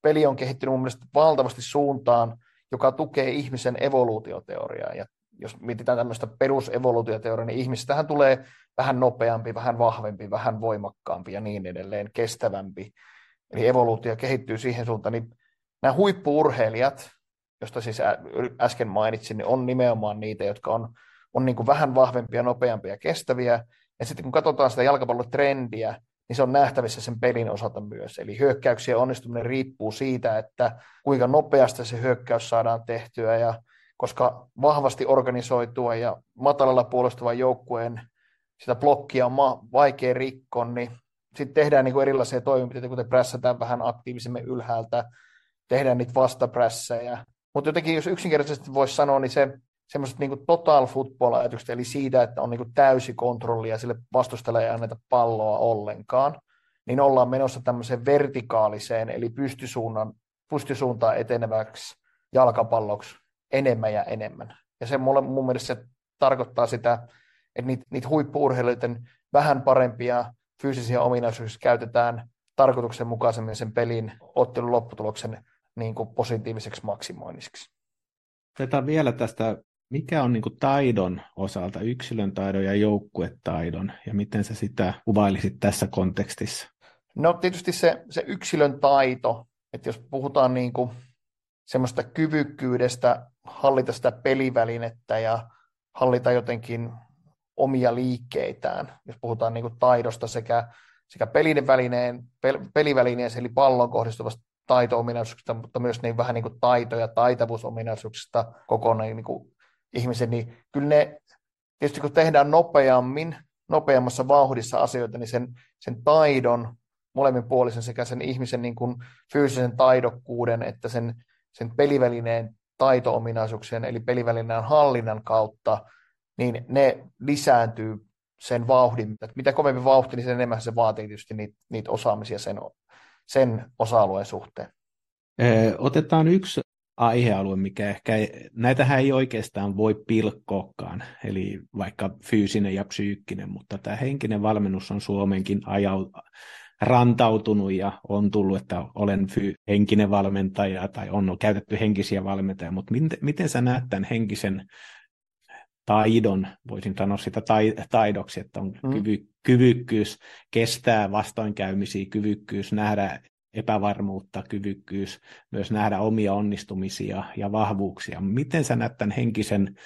peli on kehittynyt mun mielestä valtavasti suuntaan, joka tukee ihmisen evoluutioteoriaa. Ja jos mietitään tämmöistä perusevoluutioteoriaa, niin ihmistähän tulee vähän nopeampi, vähän vahvempi, vähän voimakkaampi ja niin edelleen, kestävämpi. Eli evoluutio kehittyy siihen suuntaan, niin nämä huippuurheilijat, josta siis äsken mainitsin, niin on nimenomaan niitä, jotka on, on niin kuin vähän vahvempia, nopeampia ja kestäviä. Ja sitten kun katsotaan sitä jalkapallotrendiä, niin se on nähtävissä sen pelin osalta myös. Eli hyökkäyksien onnistuminen riippuu siitä, että kuinka nopeasti se hyökkäys saadaan tehtyä, ja koska vahvasti organisoitua ja matalalla puolustuvan joukkueen sitä blokkia on vaikea rikkoa, niin sitten tehdään niin kuin erilaisia toimenpiteitä, kuten prässätään vähän aktiivisemmin ylhäältä, tehdään niitä vastaprässejä. Mutta jotenkin, jos yksinkertaisesti voisi sanoa, niin se semmoiset niin total football-ajatukset, eli siitä, että on niin kuin täysi kontrolli ja sille vastustajalle ei anneta palloa ollenkaan, niin ollaan menossa tämmöiseen vertikaaliseen, eli pystysuunnan, pystysuuntaan eteneväksi jalkapalloksi enemmän ja enemmän. Ja se mulle mun mielestä se tarkoittaa sitä, että niitä, niitä huippuurheilijoiden vähän parempia fyysisiä ominaisuuksia käytetään tarkoituksenmukaisemmin sen pelin ottelun lopputuloksen niin kuin positiiviseksi maksimoinniksi. Otetaan vielä tästä, mikä on niin kuin taidon osalta, yksilön taidon ja joukkuetaidon, ja miten sä sitä kuvailisit tässä kontekstissa? No tietysti se, se yksilön taito, että jos puhutaan niin kuin semmoista kyvykkyydestä hallita sitä pelivälinettä ja hallita jotenkin omia liikkeitään, jos puhutaan niin kuin taidosta sekä, sekä pelin välineen, pel, pelivälineen, eli pallon kohdistuvasta taito-ominaisuuksista, mutta myös niin vähän niin kuin taito- ja taitavuusominaisuuksista kokonaan niin kuin ihmisen, niin kyllä ne, tietysti kun tehdään nopeammin, nopeammassa vauhdissa asioita, niin sen, sen taidon, molemminpuolisen sekä sen ihmisen niin kuin fyysisen taidokkuuden, että sen, sen pelivälineen taito-ominaisuuksien, eli pelivälineen hallinnan kautta, niin ne lisääntyy sen vauhdin. Että mitä kovempi vauhti, niin sen enemmän se vaatii tietysti niitä, niitä osaamisia sen sen osa-alueen suhteen? Otetaan yksi aihealue, mikä ehkä, näitähän ei oikeastaan voi pilkkoakaan, eli vaikka fyysinen ja psyykkinen, mutta tämä henkinen valmennus on Suomenkin ajau, rantautunut ja on tullut, että olen fy, henkinen valmentaja tai on käytetty henkisiä valmentajia, mutta miten, miten sä näet tämän henkisen taidon, voisin sanoa sitä taidoksi, että on mm. kyvy, kyvykkyys kestää vastoinkäymisiä, kyvykkyys nähdä epävarmuutta, kyvykkyys myös nähdä omia onnistumisia ja vahvuuksia. Miten sä näet tämän henkisen,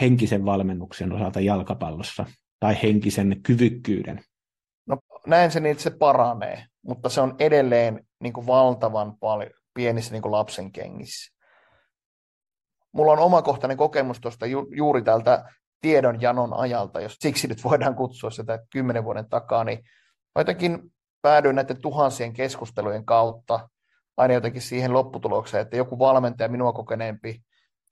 henkisen valmennuksen osalta jalkapallossa tai henkisen kyvykkyyden? Näen sen, että se paranee, mutta se on edelleen niin kuin valtavan paljon pienissä niin kuin lapsen kengissä. Mulla on omakohtainen kokemus tuosta ju- juuri tältä tiedonjanon ajalta, jos siksi nyt voidaan kutsua sitä kymmenen vuoden takaa, niin jotenkin päädyin näiden tuhansien keskustelujen kautta aina jotenkin siihen lopputulokseen, että joku valmentaja minua kokeneempi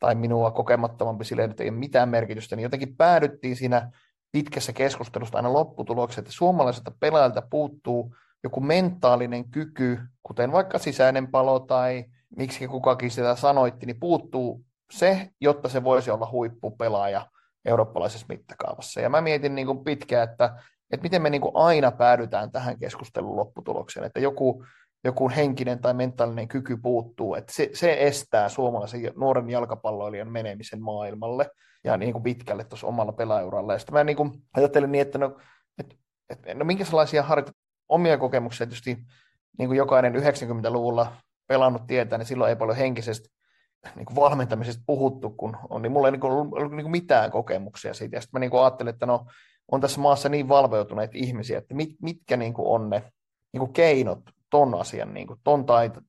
tai minua kokemattomampi sille ei ole mitään merkitystä, niin jotenkin päädyttiin siinä pitkässä keskustelusta aina lopputulokseen, että suomalaiselta pelaajalta puuttuu joku mentaalinen kyky, kuten vaikka sisäinen palo tai miksi kukakin sitä sanoitti, niin puuttuu se, jotta se voisi olla huippupelaaja eurooppalaisessa mittakaavassa. Ja mä mietin niin pitkään, että, että miten me niin aina päädytään tähän keskustelun lopputulokseen, että joku, joku henkinen tai mentaalinen kyky puuttuu, että se, se estää suomalaisen nuoren jalkapalloilijan menemisen maailmalle ja niin kuin pitkälle tuossa omalla pelaajauralla. Ja mä niin kuin ajattelin niin, että no, että, että no minkälaisia harjoit omia kokemuksia tietysti niin kuin jokainen 90-luvulla pelannut tietää, niin silloin ei paljon henkisesti niin kuin valmentamisesta puhuttu, kun on, niin mulla ei niin kuin, ollut niin kuin mitään kokemuksia siitä. Ja sitten mä niin kuin ajattelin, että no, on tässä maassa niin valveutuneita ihmisiä, että mit, mitkä niin kuin on ne niin kuin keinot ton asian, niin kuin ton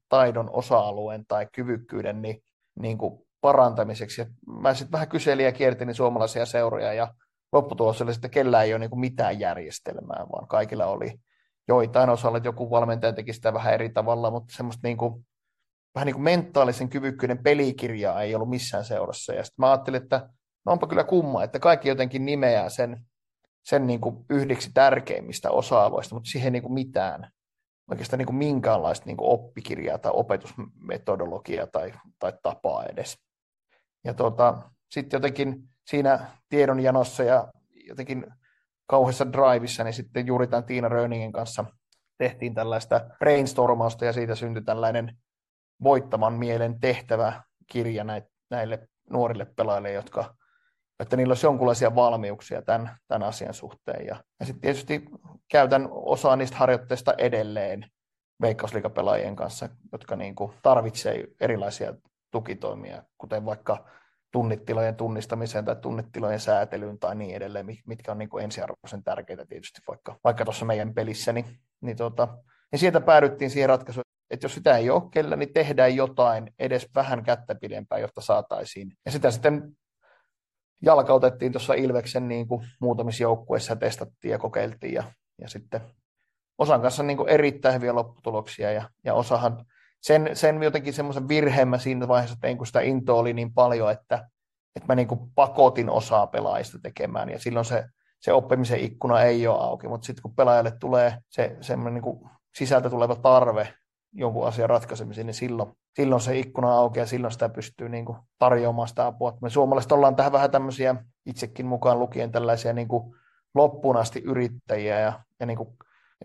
taidon osa-alueen tai kyvykkyyden niin, niin kuin parantamiseksi. Ja mä sitten vähän kyselin ja kiertelin suomalaisia seuroja ja lopputulos oli, että kellään ei ole niin kuin mitään järjestelmää, vaan kaikilla oli joitain osalla, että joku valmentaja teki sitä vähän eri tavalla, mutta semmoista niin kuin vähän niin kuin mentaalisen kyvykkyyden pelikirjaa ei ollut missään seurassa. Ja sitten mä ajattelin, että no onpa kyllä kumma, että kaikki jotenkin nimeää sen, sen niin kuin yhdeksi tärkeimmistä osa-alueista, mutta siihen ei niin kuin mitään, oikeastaan niin kuin minkäänlaista niin kuin oppikirjaa tai opetusmetodologiaa tai, tai tapaa edes. Ja tuota, sitten jotenkin siinä tiedonjanossa ja jotenkin kauheassa drivissa, niin sitten juuri tämän Tiina Röningen kanssa tehtiin tällaista brainstormausta ja siitä syntyi tällainen voittaman mielen tehtävä kirja näille nuorille pelaajille, jotka, että niillä olisi jonkinlaisia valmiuksia tämän, tämän asian suhteen. Ja, ja sitten tietysti käytän osaa niistä harjoitteista edelleen veikkausliikapelaajien kanssa, jotka niin kuin tarvitsee erilaisia tukitoimia, kuten vaikka tunnitilojen tunnistamiseen tai tunnetilojen säätelyyn tai niin edelleen, mitkä on niin kuin ensiarvoisen tärkeitä tietysti vaikka, vaikka tuossa meidän pelissä, niin, niin, tota, niin sieltä päädyttiin siihen ratkaisuun, että jos sitä ei ole kellä, niin tehdään jotain edes vähän kättä pidempään, jotta saataisiin. Ja sitä sitten jalkautettiin tuossa Ilveksen niin kuin muutamissa joukkueissa, testattiin ja kokeiltiin ja, ja sitten osan kanssa niin kuin erittäin hyviä lopputuloksia ja, ja osahan sen, sen jotenkin semmoisen virheen mä siinä vaiheessa tein, kun sitä intoa oli niin paljon, että, että mä niin kuin pakotin osaa pelaajista tekemään ja silloin se, se oppimisen ikkuna ei ole auki, mutta sitten kun pelaajalle tulee se semmoinen niin sisältä tuleva tarve jonkun asian ratkaisemiseen, niin silloin, silloin se ikkuna auki ja silloin sitä pystyy niin kuin tarjoamaan sitä apua. Me suomalaiset ollaan tähän vähän tämmöisiä itsekin mukaan lukien tällaisia niin kuin loppuun asti yrittäjiä ja, ja niin kuin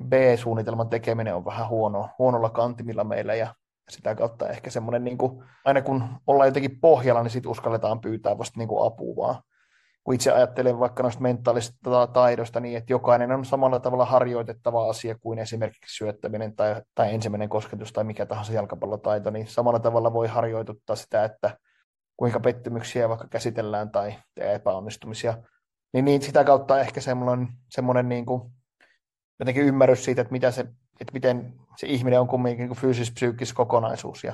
B-suunnitelman tekeminen on vähän huono, huonolla kantimilla meillä ja sitä kautta ehkä semmoinen, niin kuin, aina kun ollaan jotenkin pohjalla, niin sitten uskalletaan pyytää vasta niin kuin apua vaan. Kun itse ajattelen vaikka noista mentaalisista taidoista niin, että jokainen on samalla tavalla harjoitettava asia kuin esimerkiksi syöttäminen tai, tai ensimmäinen kosketus tai mikä tahansa jalkapallotaito, niin samalla tavalla voi harjoituttaa sitä, että kuinka pettymyksiä vaikka käsitellään tai epäonnistumisia. Niin, niin sitä kautta ehkä semmoinen, semmoinen niin kuin jotenkin ymmärrys siitä, että, mitä se, että miten se ihminen on kumminkin niin fyysis-psyykkis kokonaisuus ja,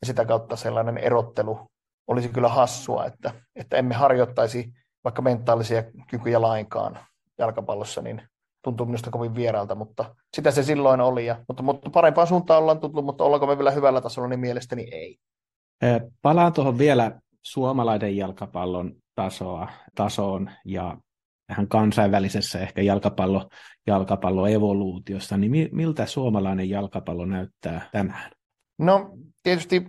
ja sitä kautta sellainen erottelu olisi kyllä hassua, että, että emme harjoittaisi vaikka mentaalisia kykyjä lainkaan jalkapallossa, niin tuntuu minusta kovin vieraalta, mutta sitä se silloin oli. Ja, mutta, mutta parempaan suuntaan ollaan tullut, mutta ollaanko me vielä hyvällä tasolla, niin mielestäni ei. Palaan tuohon vielä suomalainen jalkapallon tasoa, tasoon ja tähän kansainvälisessä ehkä jalkapallo, jalkapalloevoluutiossa, niin miltä suomalainen jalkapallo näyttää tänään? No tietysti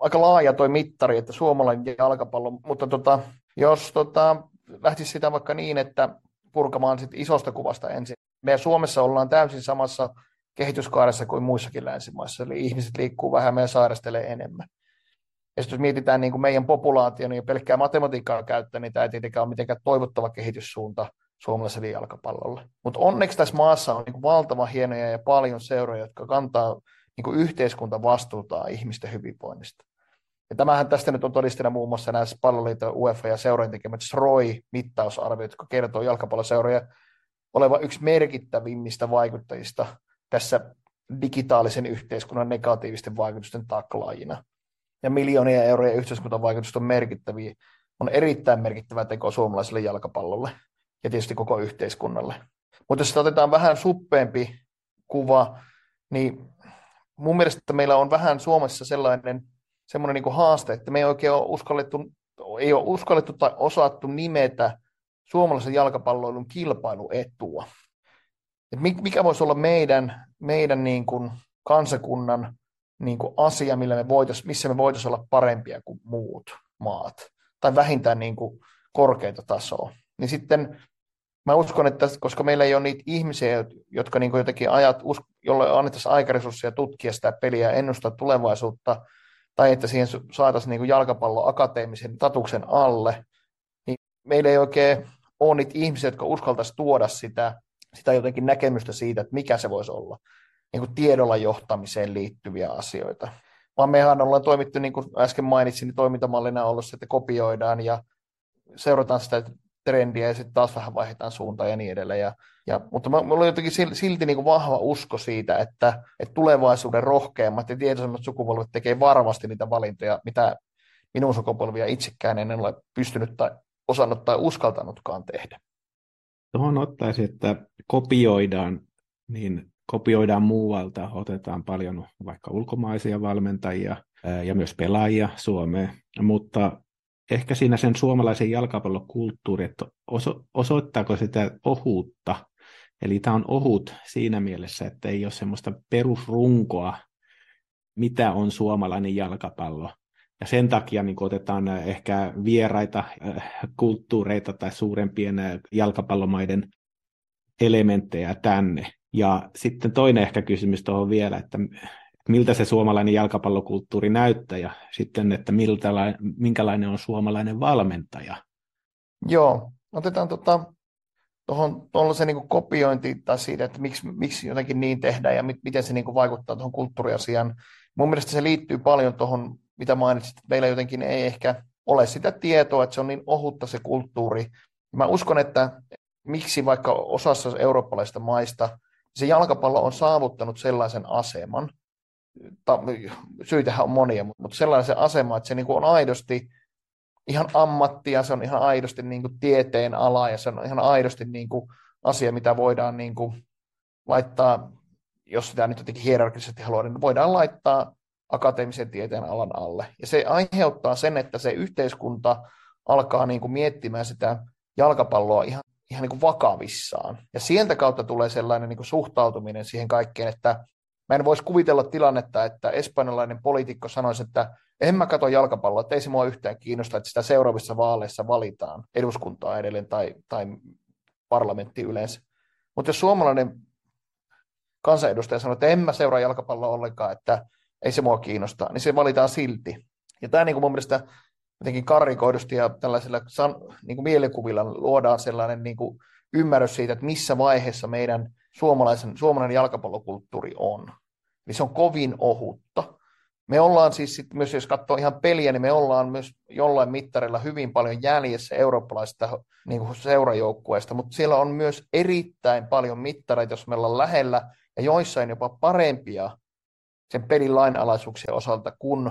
aika laaja toi mittari, että suomalainen jalkapallo, mutta tota, jos tota, lähtisi sitä vaikka niin, että purkamaan sit isosta kuvasta ensin. Me Suomessa ollaan täysin samassa kehityskaaressa kuin muissakin länsimaissa, eli ihmiset liikkuu vähän, meidän sairastelee enemmän. Ja jos mietitään niin kuin meidän populaation ja pelkkää matematiikkaa käyttää, niin tämä ei tietenkään ole mitenkään toivottava kehityssuunta suomalaiselle jalkapallolle. Mutta onneksi tässä maassa on niin kuin valtavan hienoja ja paljon seuroja, jotka kantaa niin kuin yhteiskunta vastuuta ihmisten hyvinvoinnista. Ja tämähän tästä nyt on todisteena muun muassa näissä palloliiton UEFA ja seurojen tekemät SROI-mittausarviot, jotka kertoo jalkapalloseuroja olevan yksi merkittävimmistä vaikuttajista tässä digitaalisen yhteiskunnan negatiivisten vaikutusten taklaajina ja miljoonia euroja yhteiskuntavaikutusta on merkittäviä, on erittäin merkittävä teko suomalaiselle jalkapallolle ja tietysti koko yhteiskunnalle. Mutta jos otetaan vähän suppeempi kuva, niin mun mielestä meillä on vähän Suomessa sellainen semmoinen niin haaste, että me ei oikein ole uskallettu, ei ole uskallettu tai osattu nimetä suomalaisen jalkapalloilun kilpailuetua. Et mikä voisi olla meidän, meidän niin kuin kansakunnan niin kuin asia, millä me voitais, missä me voitaisiin olla parempia kuin muut maat, tai vähintään niin kuin korkeita tasoa. Niin sitten mä uskon, että koska meillä ei ole niitä ihmisiä, jotka niin kuin jotenkin ajat, jolle annettaisiin aikaresursseja tutkia sitä peliä ja ennustaa tulevaisuutta, tai että siihen saataisiin niin jalkapallo akateemisen tatuksen alle, niin meillä ei oikein ole niitä ihmisiä, jotka uskaltaisiin tuoda sitä, sitä jotenkin näkemystä siitä, että mikä se voisi olla niin kuin tiedolla johtamiseen liittyviä asioita. Vaan mehän ollaan toimittu, niin kuin äsken mainitsin, niin toimintamallina on ollut se, että kopioidaan ja seurataan sitä trendiä ja sitten taas vähän vaihdetaan suuntaan ja niin edelleen. Ja, ja, mutta minulla on jotenkin silti niin kuin vahva usko siitä, että, että tulevaisuuden rohkeammat ja tietoisemmat sukupolvet tekee varmasti niitä valintoja, mitä minun sukupolvia itsekään en ole pystynyt tai osannut tai uskaltanutkaan tehdä. Tuohon ottaisin, että kopioidaan, niin kopioidaan muualta, otetaan paljon vaikka ulkomaisia valmentajia ja myös pelaajia Suomeen, mutta ehkä siinä sen suomalaisen jalkapallokulttuuri, että oso, osoittaako sitä ohuutta, eli tämä on ohut siinä mielessä, että ei ole semmoista perusrunkoa, mitä on suomalainen jalkapallo. Ja sen takia niin otetaan ehkä vieraita kulttuureita tai suurempien jalkapallomaiden elementtejä tänne. Ja sitten toinen ehkä kysymys tuohon vielä, että miltä se suomalainen jalkapallokulttuuri näyttää ja sitten, että miltä, minkälainen on suomalainen valmentaja. Joo, otetaan tota, tuohon se niin kopiointi tai siitä, että miksi, miksi jotenkin niin tehdään ja mit, miten se niin vaikuttaa tuohon kulttuuriasiaan. Mun mielestä se liittyy paljon tuohon mitä mainitsit, että meillä jotenkin ei ehkä ole sitä tietoa, että se on niin ohutta se kulttuuri. Mä uskon, että miksi vaikka osassa eurooppalaisista maista se jalkapallo on saavuttanut sellaisen aseman, syytähän on monia, mutta sellaisen aseman, että se niin kuin on aidosti ihan ammattia, se on ihan aidosti niin kuin tieteen ala ja se on ihan aidosti niin kuin asia, mitä voidaan niin kuin laittaa, jos sitä nyt jotenkin hierarkisesti haluaa, niin voidaan laittaa akateemisen tieteen alan alle. Ja se aiheuttaa sen, että se yhteiskunta alkaa niin kuin miettimään sitä jalkapalloa ihan, ihan niin kuin vakavissaan. Ja sieltä kautta tulee sellainen niin kuin suhtautuminen siihen kaikkeen, että mä en voisi kuvitella tilannetta, että espanjalainen poliitikko sanoisi, että en mä katso jalkapalloa, että ei se mua yhtään kiinnosta, että sitä seuraavissa vaaleissa valitaan eduskuntaa edelleen tai, tai parlamentti yleensä. Mutta jos suomalainen kansanedustaja sanoo, että en mä seuraa jalkapalloa ollenkaan, että ei se mua kiinnosta, niin se valitaan silti. Ja tämä niin kuin mun mielestä jotenkin karrikoidusti ja tällaisilla san, niin kuin mielikuvilla luodaan sellainen niin kuin ymmärrys siitä, että missä vaiheessa meidän suomalaisen, suomalainen jalkapallokulttuuri on. Niin se on kovin ohutta. Me ollaan siis sit myös, jos katsoo ihan peliä, niin me ollaan myös jollain mittarilla hyvin paljon jäljessä eurooppalaisista niin kuin seurajoukkueista, mutta siellä on myös erittäin paljon mittareita, jos me ollaan lähellä ja joissain jopa parempia sen pelin lainalaisuuksien osalta kuin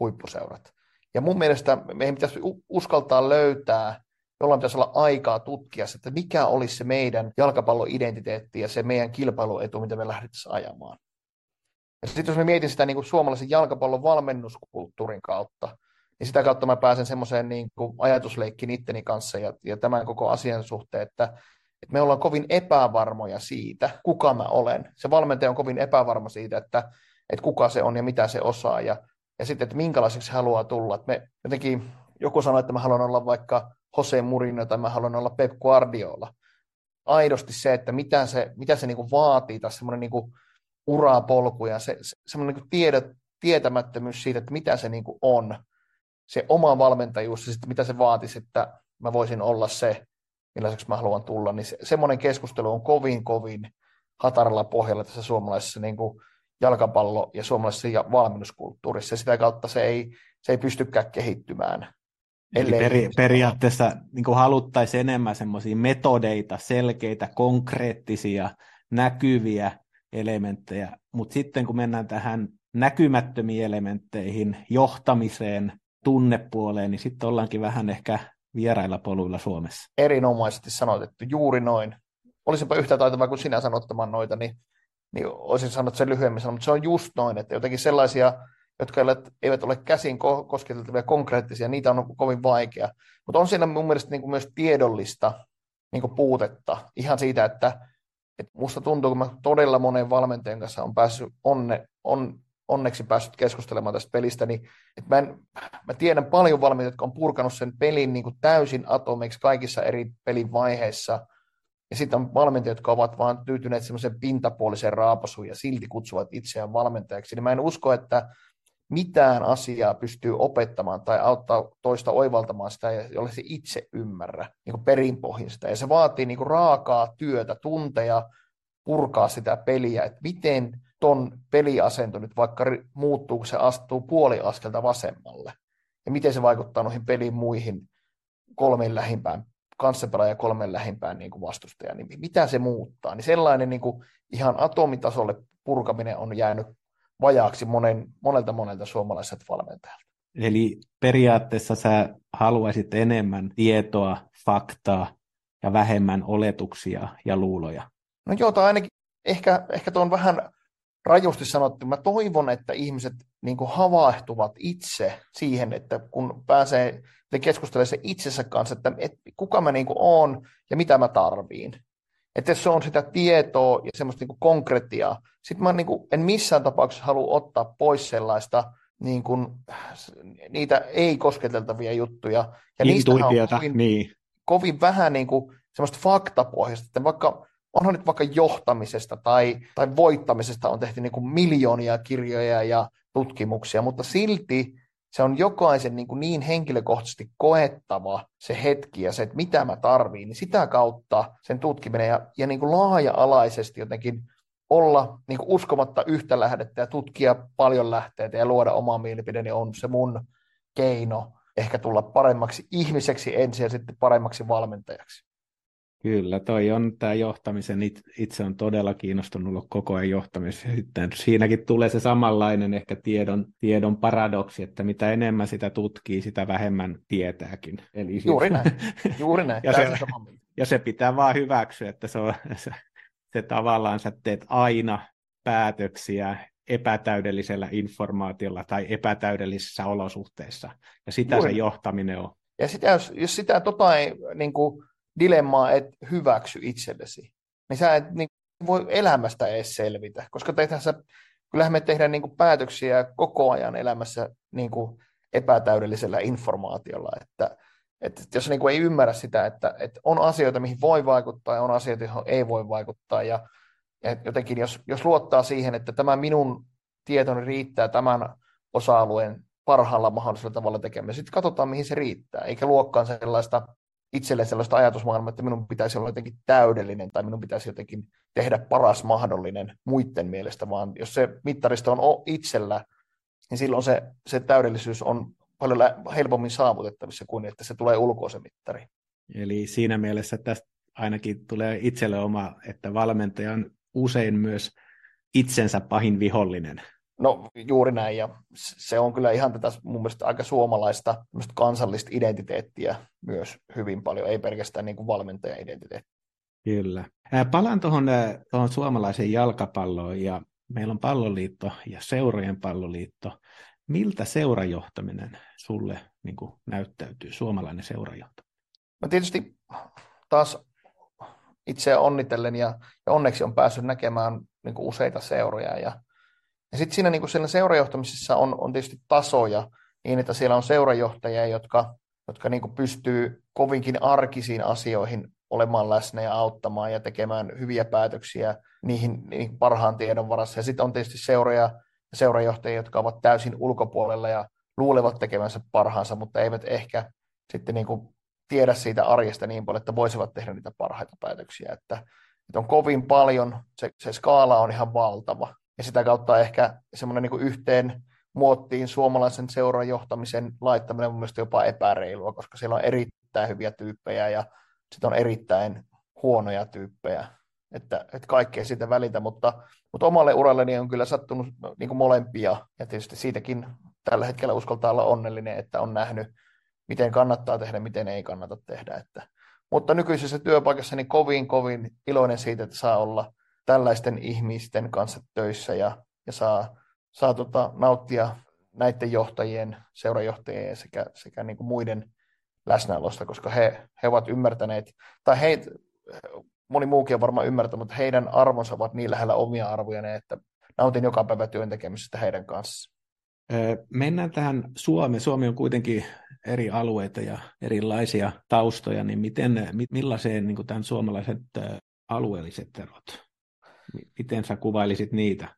huippuseurat. Ja mun mielestä meidän pitäisi uskaltaa löytää, jollain pitäisi olla aikaa tutkia, että mikä olisi se meidän jalkapalloidentiteetti ja se meidän kilpailuetu, mitä me lähdettäisiin ajamaan. Sitten jos me mietin sitä niin kuin suomalaisen jalkapallon valmennuskulttuurin kautta, niin sitä kautta mä pääsen semmoiseen niin ajatusleikkiin itteni kanssa ja, ja tämän koko asian suhteen, että, että me ollaan kovin epävarmoja siitä, kuka mä olen. Se valmentaja on kovin epävarma siitä, että, että kuka se on ja mitä se osaa ja, ja sitten, että minkälaiseksi se haluaa tulla. Että me jotenkin, joku sanoi, että mä haluan olla vaikka Jose Mourinho tai mä haluan olla Pep Guardiola. Aidosti se, että mitä se, mitä se niin kuin vaatii, tai semmoinen niin kuin urapolku ja se, se semmoinen niin tiedot, tietämättömyys siitä, että mitä se niin kuin on, se oma valmentajuus ja sitten mitä se vaatisi, että mä voisin olla se, millaiseksi mä haluan tulla, niin se, semmoinen keskustelu on kovin, kovin hataralla pohjalla tässä suomalaisessa niin kuin jalkapallo- ja suomalaisessa valmennuskulttuurissa, ja sitä kautta se ei, se ei pystykään kehittymään. Eli peri, periaatteessa niin haluttaisiin enemmän semmoisia metodeita, selkeitä, konkreettisia, näkyviä elementtejä, mutta sitten kun mennään tähän näkymättömiin elementteihin, johtamiseen, tunnepuoleen, niin sitten ollaankin vähän ehkä vierailla poluilla Suomessa. Erinomaisesti sanotettu, juuri noin. Olisinpa yhtä taitava kuin sinä sanottamaan noita, niin, niin olisin sanonut sen lyhyemmin mutta se on just noin, että jotenkin sellaisia, jotka eivät ole käsin kosketeltavia konkreettisia, niitä on kovin vaikea. Mutta on siinä mun mielestä niin kuin myös tiedollista niin kuin puutetta ihan siitä, että et musta tuntuu, kun mä todella monen valmentajan kanssa on päässyt onne, on, onneksi päässyt keskustelemaan tästä pelistä, niin että mä, en, mä tiedän paljon valmentajia, jotka on purkanut sen pelin niin kuin täysin atomeiksi kaikissa eri pelin vaiheissa, ja sitten on valmentajia, jotka ovat vaan tyytyneet semmoisen pintapuoliseen raapasuun ja silti kutsuvat itseään valmentajaksi. Niin mä en usko, että mitään asiaa pystyy opettamaan tai auttaa toista oivaltamaan sitä, jolle se itse ymmärrä niin perinpohjin sitä. Ja se vaatii niin kuin raakaa työtä, tunteja, purkaa sitä peliä, että miten ton peliasento nyt vaikka muuttuu, kun se astuu puoli askelta vasemmalle. Ja miten se vaikuttaa noihin pelin muihin kolmen lähimpään kanssapelaaja kolmen lähimpään niin kuin vastustaja, niin mitä se muuttaa? Niin sellainen niin kuin ihan atomitasolle purkaminen on jäänyt vajaaksi monen, monelta monelta suomalaiset valmentajalta. Eli periaatteessa sä haluaisit enemmän tietoa, faktaa ja vähemmän oletuksia ja luuloja. No joo, tai ainakin ehkä, ehkä tuo on vähän rajusti sanottu. Mä toivon, että ihmiset niin havaehtuvat itse siihen, että kun pääsee keskustelemaan se itsensä kanssa, että, että kuka mä niin oon ja mitä mä tarviin. Että se on sitä tietoa ja semmoista niin konkretiaa. Sitten mä niin kuin, en missään tapauksessa halua ottaa pois sellaista niin kuin, niitä ei-kosketeltavia juttuja. Ja niistä on kovin, niin. kovin vähän niin kuin, semmoista faktapohjasta. Että vaikka, onhan nyt vaikka johtamisesta tai, tai voittamisesta on tehty niin kuin miljoonia kirjoja ja tutkimuksia, mutta silti se on jokaisen niin, kuin niin henkilökohtaisesti koettava se hetki ja se, että mitä mä tarviin, niin sitä kautta sen tutkiminen ja, ja niin kuin laaja-alaisesti jotenkin olla niin kuin uskomatta yhtä lähdettä ja tutkia paljon lähteitä ja luoda omaa mielipide, niin on se mun keino ehkä tulla paremmaksi ihmiseksi ensin ja sitten paremmaksi valmentajaksi. Kyllä, toi on tämä johtamisen, itse on todella kiinnostunut ollut koko ajan johtamisessa. Sitten siinäkin tulee se samanlainen ehkä tiedon, tiedon paradoksi, että mitä enemmän sitä tutkii, sitä vähemmän tietääkin. Eli siis... Juuri näin, juuri näin. ja, se, ja se pitää vaan hyväksyä, että se, on, se, se tavallaan sä teet aina päätöksiä epätäydellisellä informaatiolla tai epätäydellisissä olosuhteissa. Ja sitä Juuri. se johtaminen on. Ja sitä, jos, jos sitä tota ei, niin kuin, dilemmaa et hyväksy itsellesi, niin sä et niin, voi elämästä edes selvitä, koska sä, kyllähän me tehdään niin kuin, päätöksiä koko ajan elämässä niin kuin, epätäydellisellä informaatiolla, että, että jos niin kuin, ei ymmärrä sitä, että, että on asioita, mihin voi vaikuttaa ja on asioita, joihin ei voi vaikuttaa, ja, ja jotenkin jos, jos luottaa siihen, että tämä minun tietoni riittää tämän osa-alueen parhaalla mahdollisella tavalla tekemään. Sitten katsotaan, mihin se riittää, eikä luokkaan sellaista itselle sellaista ajatusmaailmaa, että minun pitäisi olla jotenkin täydellinen tai minun pitäisi jotenkin tehdä paras mahdollinen muiden mielestä, vaan jos se mittaristo on itsellä, niin silloin se, se täydellisyys on paljon helpommin saavutettavissa kuin että se tulee ulkoa se mittari. Eli siinä mielessä tästä ainakin tulee itselle oma, että valmentaja on usein myös itsensä pahin vihollinen. No juuri näin, ja se on kyllä ihan tätä mun mielestä aika suomalaista kansallista identiteettiä myös hyvin paljon, ei pelkästään niin kuin valmentaja-identiteettiä. Kyllä. Palaan tuohon, tuohon suomalaiseen jalkapalloon, ja meillä on palloliitto ja seurojen palloliitto. Miltä seurajohtaminen sulle niin kuin näyttäytyy, suomalainen seurajohtaminen? No tietysti taas itse onnitellen ja, ja onneksi on päässyt näkemään niin kuin useita seuroja ja ja sitten siinä, niin siinä seurajohtamisessa on, on tietysti tasoja, niin että siellä on seurajohtajia, jotka, jotka niin kuin pystyy kovinkin arkisiin asioihin olemaan läsnä ja auttamaan ja tekemään hyviä päätöksiä niihin, niihin parhaan tiedon varassa. Ja sitten on tietysti seuroja ja seurajohtajia, jotka ovat täysin ulkopuolella ja luulevat tekemänsä parhaansa, mutta eivät ehkä sitten niin kuin tiedä siitä arjesta niin paljon, että voisivat tehdä niitä parhaita päätöksiä. Että, että on kovin paljon, se, se skaala on ihan valtava ja sitä kautta ehkä semmoinen niin yhteen muottiin suomalaisen seuran johtamisen laittaminen on mielestäni jopa epäreilua, koska siellä on erittäin hyviä tyyppejä ja sitten on erittäin huonoja tyyppejä, että, että kaikkea siitä välitä, mutta, mutta omalle uralleni on kyllä sattunut niin molempia, ja tietysti siitäkin tällä hetkellä uskaltaa olla onnellinen, että on nähnyt, miten kannattaa tehdä, miten ei kannata tehdä. Että, mutta nykyisessä työpaikassa niin kovin, kovin iloinen siitä, että saa olla tällaisten ihmisten kanssa töissä ja, ja saa, saa tota, nauttia näiden johtajien, seurajohtajien sekä, sekä niin kuin muiden läsnäolosta, koska he, he ovat ymmärtäneet, tai he, moni muukin on varmaan ymmärtänyt, mutta heidän arvonsa ovat niin lähellä omia arvoja, että nautin joka päivä työn tekemisestä heidän kanssa. Mennään tähän Suomeen. Suomi on kuitenkin eri alueita ja erilaisia taustoja, niin miten, millaiseen niin tämän suomalaiset alueelliset erot Miten sä kuvailisit niitä?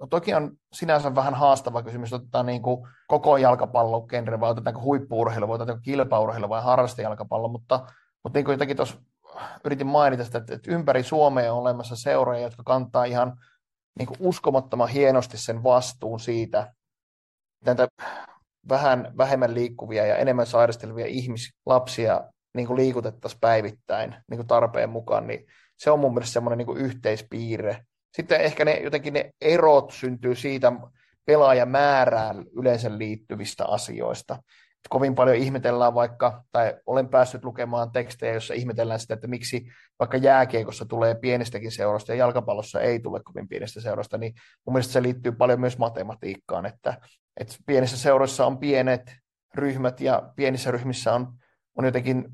No toki on sinänsä vähän haastava kysymys, ottaa niin kuin koko jalkapallokenre vai otetaanko huippuurheilu, vai otetaanko kilpaurheilu vai harrastejalkapallo, mutta, mutta niin kuin jotenkin tuossa yritin mainita sitä, että, että ympäri Suomea on olemassa seuroja, jotka kantaa ihan niin kuin uskomattoman hienosti sen vastuun siitä, näitä vähän vähemmän liikkuvia ja enemmän sairastelevia ihmislapsia niin kuin liikutettaisiin päivittäin niin kuin tarpeen mukaan, niin se on mun mielestä semmoinen niin yhteispiirre. Sitten ehkä ne, jotenkin ne erot syntyy siitä pelaajamäärään yleensä liittyvistä asioista. Et kovin paljon ihmetellään vaikka, tai olen päässyt lukemaan tekstejä, jossa ihmetellään sitä, että miksi vaikka jääkiekossa tulee pienestäkin seurasta ja jalkapallossa ei tule kovin pienestä seurasta, niin mun mielestä se liittyy paljon myös matematiikkaan, että, että pienissä seuroissa on pienet ryhmät ja pienissä ryhmissä on, on jotenkin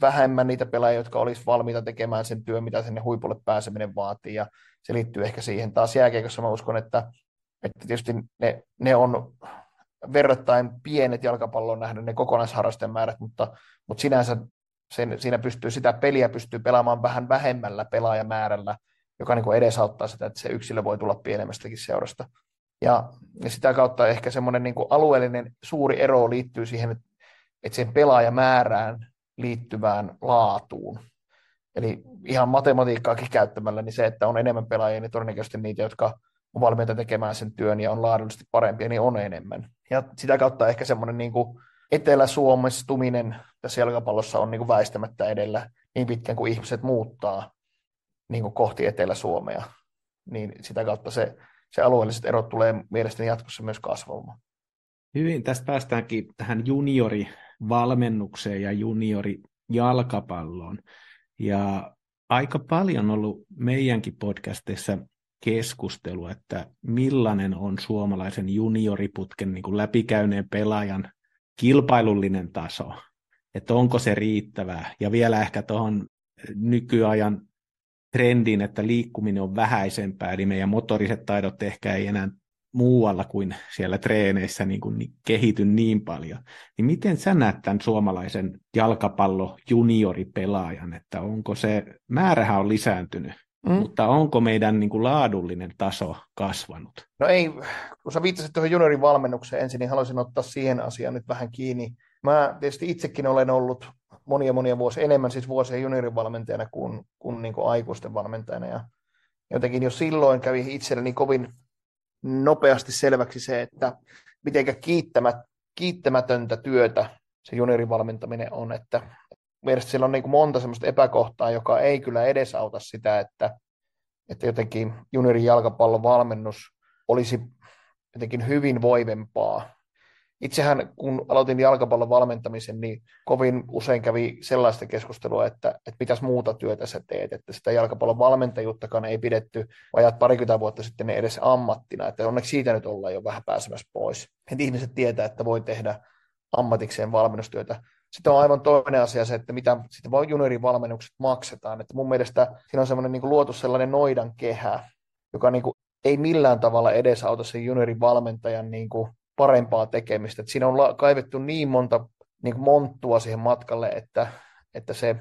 vähemmän niitä pelaajia, jotka olisi valmiita tekemään sen työn, mitä sinne huipulle pääseminen vaatii, ja se liittyy ehkä siihen. Taas jääkiekossa mä uskon, että, että tietysti ne, ne on verrattain pienet jalkapallon nähden ne kokonaisharrastemäärät, mutta, mutta sinänsä sen, siinä pystyy, sitä peliä pystyy pelaamaan vähän vähemmällä pelaajamäärällä, joka niin kuin edesauttaa sitä, että se yksilö voi tulla pienemmästäkin seurasta. Ja, ja sitä kautta ehkä semmoinen niin alueellinen suuri ero liittyy siihen, että, että sen pelaajamäärään liittyvään laatuun. Eli ihan matematiikkaakin käyttämällä, niin se, että on enemmän pelaajia, niin todennäköisesti niitä, jotka on valmiita tekemään sen työn ja on laadullisesti parempia, niin on enemmän. Ja sitä kautta ehkä semmoinen niin kuin etelä-suomestuminen tässä jalkapallossa on niin kuin väistämättä edellä niin pitkään kuin ihmiset muuttaa niin kuin kohti Etelä-Suomea. Niin sitä kautta se, se alueelliset erot tulee mielestäni jatkossa myös kasvamaan. Hyvin, tästä päästäänkin tähän juniorivalmennukseen ja juniorijalkapalloon. Ja aika paljon on ollut meidänkin podcastissa keskustelua, että millainen on suomalaisen junioriputken niin kuin läpikäyneen pelaajan kilpailullinen taso, että onko se riittävää. Ja vielä ehkä tuohon nykyajan trendiin, että liikkuminen on vähäisempää, eli meidän motoriset taidot ehkä ei enää muualla kuin siellä treeneissä niin kuin kehity niin paljon. Niin miten sä näet tämän suomalaisen jalkapallo junioripelaajan, että onko se, määrähän on lisääntynyt, mm. mutta onko meidän niin kuin laadullinen taso kasvanut? No ei, kun sä viittasit tuohon juniorin valmennukseen ensin, niin haluaisin ottaa siihen asiaan nyt vähän kiinni. Mä tietysti itsekin olen ollut monia monia vuosia, enemmän siis vuosia juniorin valmentajana kuin, kuin, niin kuin aikuisten valmentajana. Ja jotenkin jo silloin kävi itselleni kovin nopeasti selväksi se, että miten kiittämät, kiittämätöntä työtä se juniorin valmentaminen on, että mielestäni siellä on niin kuin monta semmoista epäkohtaa, joka ei kyllä edesauta sitä, että, että jotenkin juniorin jalkapallon valmennus olisi jotenkin hyvin voivempaa itsehän kun aloitin jalkapallon valmentamisen, niin kovin usein kävi sellaista keskustelua, että, että mitäs muuta työtä sä teet, että sitä jalkapallon valmentajuuttakaan ei pidetty vajat parikymmentä vuotta sitten edes ammattina, että onneksi siitä nyt ollaan jo vähän pääsemässä pois. Että ihmiset tietää, että voi tehdä ammatikseen valmennustyötä. Sitten on aivan toinen asia se, että mitä sitten juniorin valmennukset maksetaan. Että mun mielestä siinä on semmoinen niin luotu sellainen noidan kehä, joka niin kuin ei millään tavalla edesauta sen juniorin valmentajan niin kuin parempaa tekemistä. Et siinä on kaivettu niin monta niin kuin monttua siihen matkalle, että, että se,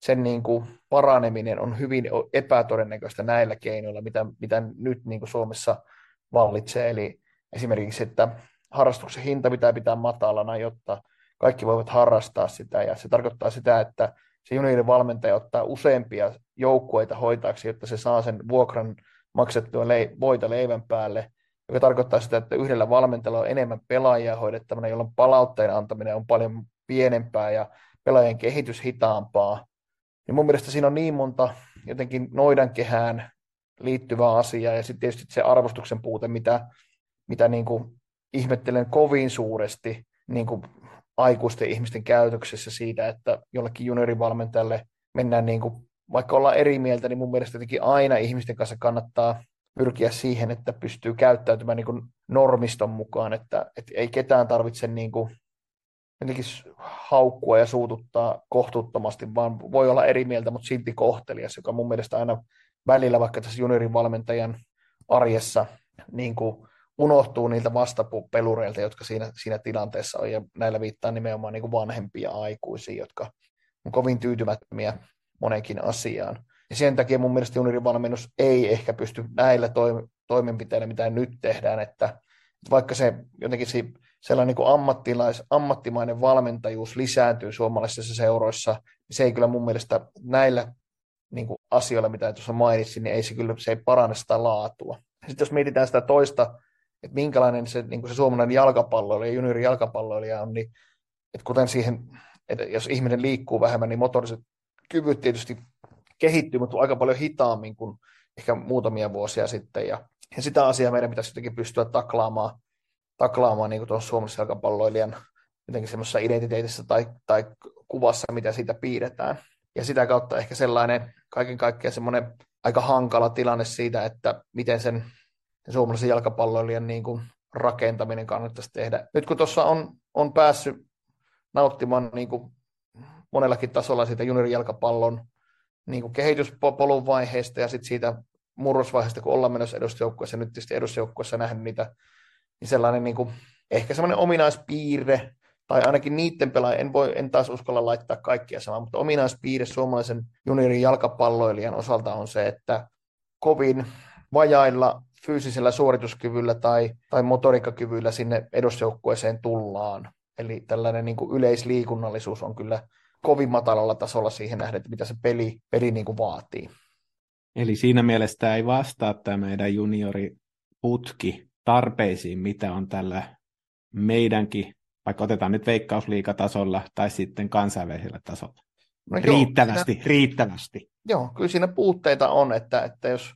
sen niin kuin paraneminen on hyvin epätodennäköistä näillä keinoilla, mitä, mitä nyt niin kuin Suomessa vallitsee. Eli esimerkiksi, että harrastuksen hinta pitää pitää matalana, jotta kaikki voivat harrastaa sitä, ja se tarkoittaa sitä, että se juniorin valmentaja ottaa useampia joukkueita hoitaaksi, jotta se saa sen vuokran maksettua voita leivän päälle, joka tarkoittaa sitä, että yhdellä valmentajalla on enemmän pelaajia hoidettavana, jolloin palautteen antaminen on paljon pienempää ja pelaajien kehitys hitaampaa. Ja mun mielestä siinä on niin monta jotenkin noidan kehään liittyvää asiaa ja sitten tietysti se arvostuksen puute, mitä, mitä niin kuin ihmettelen kovin suuresti niin kuin aikuisten ihmisten käytöksessä siitä, että jollekin juniorivalmentajalle mennään niin kuin, vaikka ollaan eri mieltä, niin mun mielestä jotenkin aina ihmisten kanssa kannattaa pyrkiä siihen, että pystyy käyttäytymään niin kuin normiston mukaan, että, että ei ketään tarvitse niin kuin jotenkin haukkua ja suututtaa kohtuuttomasti, vaan voi olla eri mieltä, mutta silti kohtelias, joka mun mielestä aina välillä vaikka tässä juniorin valmentajan arjessa niin kuin unohtuu niiltä vastapelureilta, jotka siinä, siinä tilanteessa on, ja näillä viittaa nimenomaan niin kuin vanhempia aikuisia, jotka on kovin tyytymättömiä monenkin asiaan. Ja sen takia mun mielestä juniorivalmennus ei ehkä pysty näillä toimenpiteillä, mitä nyt tehdään, että vaikka se jotenkin se, sellainen niin kuin ammattilais, ammattimainen valmentajuus lisääntyy suomalaisissa seuroissa, niin se ei kyllä mun mielestä näillä niin kuin asioilla, mitä tuossa mainitsin, niin ei se kyllä se ei paranna sitä laatua. Sitten jos mietitään sitä toista, että minkälainen se, niin kuin se suomalainen jalkapalloilija, juniori jalkapalloilija on, niin että kuten siihen, että jos ihminen liikkuu vähemmän, niin motoriset kyvyt tietysti kehittyy, mutta aika paljon hitaammin kuin ehkä muutamia vuosia sitten. Ja, ja sitä asiaa meidän pitäisi jotenkin pystyä taklaamaan, taklaamaan niin kuin tuossa Suomessa jalkapalloilijan jotenkin semmoisessa identiteetissä tai, tai kuvassa, mitä siitä piirretään. Ja sitä kautta ehkä sellainen kaiken kaikkiaan semmoinen aika hankala tilanne siitä, että miten sen, sen suomalaisen jalkapalloilijan niin kuin rakentaminen kannattaisi tehdä. Nyt kun tuossa on, on päässyt nauttimaan niin kuin monellakin tasolla siitä juniorijalkapallon niin kuin kehityspolun vaiheesta ja sitten siitä murrosvaiheesta, kun ollaan menossa edusjoukkueessa, nyt tietysti edusjoukkueessa nähnyt niitä, niin sellainen niin kuin, ehkä sellainen ominaispiirre, tai ainakin niiden pelaajien, en, voi, en taas uskalla laittaa kaikkia samaa, mutta ominaispiirre suomalaisen juniorin jalkapalloilijan osalta on se, että kovin vajailla fyysisellä suorituskyvyllä tai, tai motorikakyvyllä sinne edusjoukkueeseen tullaan. Eli tällainen niin kuin yleisliikunnallisuus on kyllä kovin matalalla tasolla siihen nähden, että mitä se peli, peli niin kuin vaatii. Eli siinä mielessä ei vastaa tämä meidän junioriputki tarpeisiin, mitä on tällä meidänkin, vaikka otetaan nyt veikkausliikatasolla tai sitten kansainvälisellä tasolla. No riittävästi, joo, siinä, riittävästi. Joo, kyllä siinä puutteita on, että, että jos,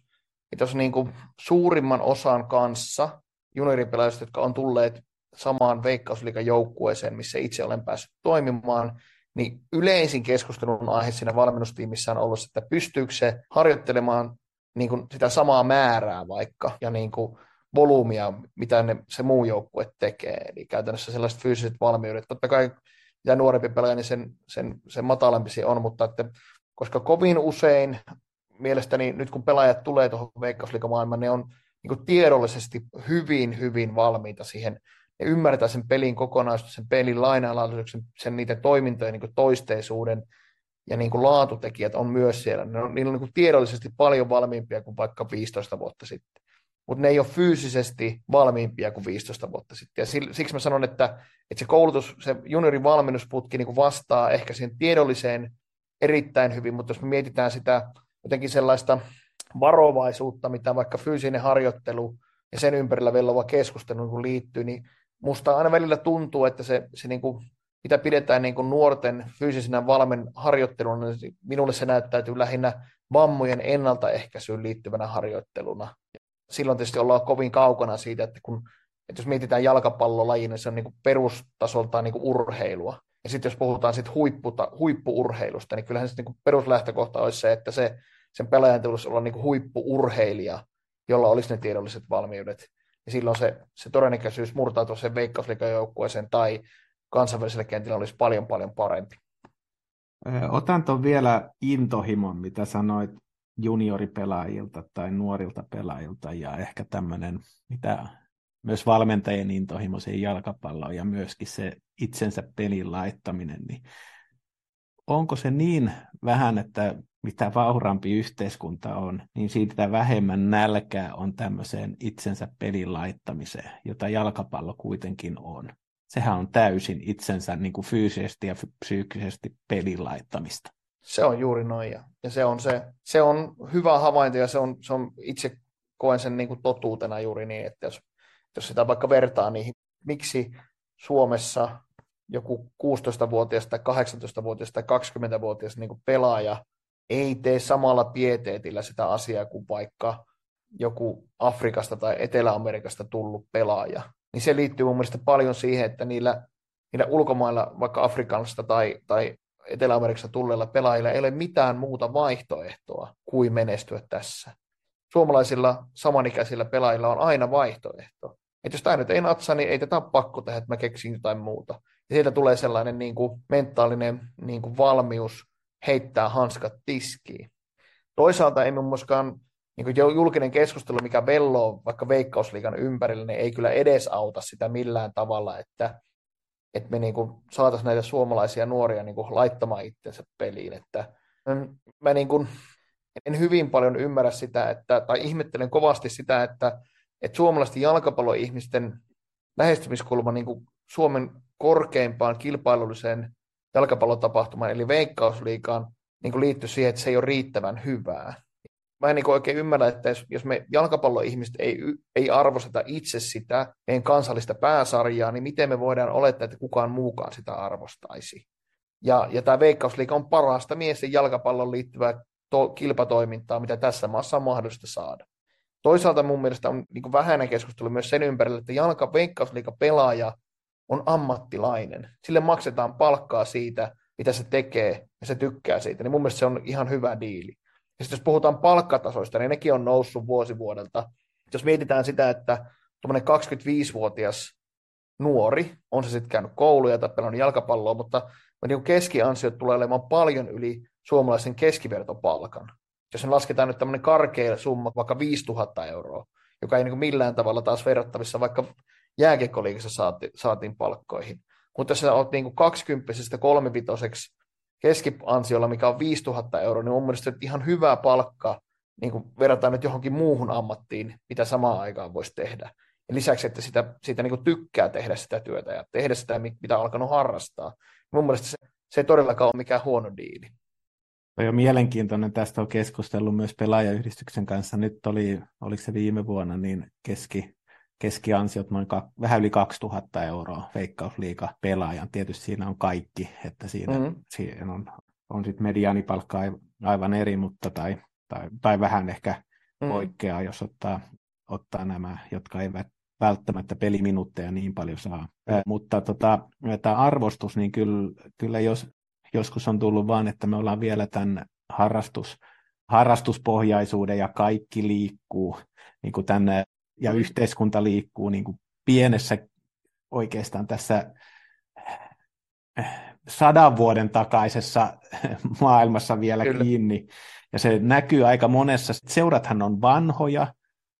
että jos niin kuin suurimman osan kanssa junioripelaajista, jotka on tulleet samaan veikkausliikan joukkueeseen, missä itse olen päässyt toimimaan, niin yleisin keskustelun aihe siinä valmennustiimissä on ollut, että pystyykö se harjoittelemaan niin kuin sitä samaa määrää vaikka, ja niin kuin volyymia, mitä ne, se muu joukkue tekee. Eli käytännössä sellaiset fyysiset valmiudet. Totta kai mitä nuorempi pelaaja, niin sen, sen, sen matalampi se on, mutta että, koska kovin usein mielestäni nyt kun pelaajat tulee tuohon veikkausliikamaailmaan, ne on niin tiedollisesti hyvin, hyvin valmiita siihen ne ymmärtää sen pelin kokonaisuuden, sen pelin lainalaisuuden, sen niiden toimintojen niin toisteisuuden ja niin kuin laatutekijät on myös siellä. Ne on, niillä on niin kuin tiedollisesti paljon valmiimpia kuin vaikka 15 vuotta sitten. Mutta ne ei ole fyysisesti valmiimpia kuin 15 vuotta sitten. Ja siksi mä sanon, että, että se koulutus, se juniorin valmennusputki niin vastaa ehkä siihen tiedolliseen erittäin hyvin, mutta jos me mietitään sitä jotenkin sellaista varovaisuutta, mitä vaikka fyysinen harjoittelu ja sen ympärillä velova keskustelu niin liittyy, niin musta aina välillä tuntuu, että se, se niin kuin, mitä pidetään niin kuin nuorten fyysisenä valmen harjoitteluna, niin minulle se näyttäytyy lähinnä vammojen ennaltaehkäisyyn liittyvänä harjoitteluna. Silloin tietysti ollaan kovin kaukana siitä, että, kun, että jos mietitään jalkapallolaji, niin se on niin kuin perustasoltaan niin kuin urheilua. Ja sitten jos puhutaan sit huipputa, huippuurheilusta, niin kyllähän se niin kuin peruslähtökohta olisi se, että se, sen pelaajan tulisi olla niin kuin huippuurheilija, jolla olisi ne tiedolliset valmiudet niin silloin se, se todennäköisyys murtautua sen veikkausliikajoukkueeseen tai kansainvälisellä kentillä olisi paljon paljon parempi. Otan tuon vielä intohimon, mitä sanoit junioripelaajilta tai nuorilta pelaajilta ja ehkä tämmöinen, mitä myös valmentajien intohimo siihen jalkapalloon ja myöskin se itsensä pelin laittaminen, niin onko se niin vähän, että mitä vauraampi yhteiskunta on, niin siitä vähemmän nälkää on tämmöiseen itsensä pelin laittamiseen, jota jalkapallo kuitenkin on. Sehän on täysin itsensä niin kuin fyysisesti ja psyykkisesti pelin laittamista. Se on juuri noin, ja, ja se, on se, se on hyvä havainto, ja se on, se on itse koen sen niin kuin totuutena juuri niin, että jos, jos sitä vaikka vertaa niihin, miksi Suomessa joku 16-vuotias tai 18-vuotias tai 20-vuotias niin pelaaja ei tee samalla pieteetillä sitä asiaa kuin vaikka joku Afrikasta tai Etelä-Amerikasta tullut pelaaja. Niin se liittyy mun mielestä paljon siihen, että niillä, niillä ulkomailla, vaikka Afrikasta tai, tai Etelä-Amerikasta tulleilla pelaajilla ei ole mitään muuta vaihtoehtoa kuin menestyä tässä. Suomalaisilla samanikäisillä pelaajilla on aina vaihtoehto. Että jos tämä nyt ei natsa, niin ei tätä ole pakko tehdä, että mä keksin jotain muuta. Ja siitä tulee sellainen niin kuin mentaalinen niin kuin valmius heittää hanskat tiskiin. Toisaalta ei myöskään niin julkinen keskustelu, mikä velloo vaikka veikkausliikan ympärillä, niin ei kyllä edes auta sitä millään tavalla, että, että me niin saataisiin näitä suomalaisia nuoria niin laittamaan itsensä peliin. Että mä niin kuin, en hyvin paljon ymmärrä sitä, että, tai ihmettelen kovasti sitä, että, että suomalaisten jalkapalloihmisten lähestymiskulma niin Suomen korkeimpaan kilpailulliseen jalkapallotapahtumaan, eli veikkausliikaan, niin kuin liittyy siihen, että se ei ole riittävän hyvää. Mä en niin oikein ymmärrä, että jos me jalkapalloihmiset ei, ei arvosteta itse sitä meidän kansallista pääsarjaa, niin miten me voidaan olettaa, että kukaan muukaan sitä arvostaisi. Ja, ja tämä Veikkausliiga on parasta miesten jalkapallon liittyvää to- kilpatoimintaa, mitä tässä maassa on mahdollista saada. Toisaalta mun mielestä on niin vähäinen keskustelu myös sen ympärillä, että jalka Veikkausliiga pelaaja on ammattilainen. Sille maksetaan palkkaa siitä, mitä se tekee, ja se tykkää siitä. Niin mun mielestä se on ihan hyvä diili. Ja sitten jos puhutaan palkkatasoista, niin nekin on noussut vuosi vuodelta. Jos mietitään sitä, että tuommoinen 25-vuotias nuori, on se sitten käynyt kouluja tai pelannut jalkapalloa, mutta niin keskiansiot tulee olemaan paljon yli suomalaisen keskivertopalkan. Jos me lasketaan nyt tämmöinen karkea summa, vaikka 5000 euroa, joka ei niin millään tavalla taas verrattavissa vaikka jääkiekkoliikassa saati, saatiin palkkoihin. Mutta jos sä oot niin 20 kolmivitoseksi keskiansiolla, mikä on 5000 euroa, niin mun mielestä ihan hyvä palkka niin verrataan nyt johonkin muuhun ammattiin, mitä samaan aikaan voisi tehdä. Ja lisäksi, että sitä, sitä niin tykkää tehdä sitä työtä ja tehdä sitä, mitä on alkanut harrastaa. Mun mielestä se, se ei todellakaan ole mikään huono diili. Toi on mielenkiintoinen, tästä on keskustellut myös pelaajayhdistyksen kanssa. Nyt oli, oliko se viime vuonna, niin keski, keskiansiot noin ka, vähän yli 2000 euroa veikkausliiga pelaajan. Tietysti siinä on kaikki, että siinä, mm-hmm. siinä on, on sitten mediaanipalkka aivan eri, mutta tai, tai, tai vähän ehkä mm-hmm. poikkeaa, jos ottaa, ottaa nämä, jotka eivät välttämättä peliminuutteja niin paljon saa. Mm. Mutta tota, tämä arvostus, niin kyllä, kyllä jos, joskus on tullut vaan, että me ollaan vielä tämän harrastus, harrastuspohjaisuuden ja kaikki liikkuu niin kuin tänne, ja mm. yhteiskunta liikkuu niin kuin pienessä oikeastaan tässä sadan vuoden takaisessa maailmassa vielä Kyllä. kiinni. Ja se näkyy aika monessa. Seurathan on vanhoja,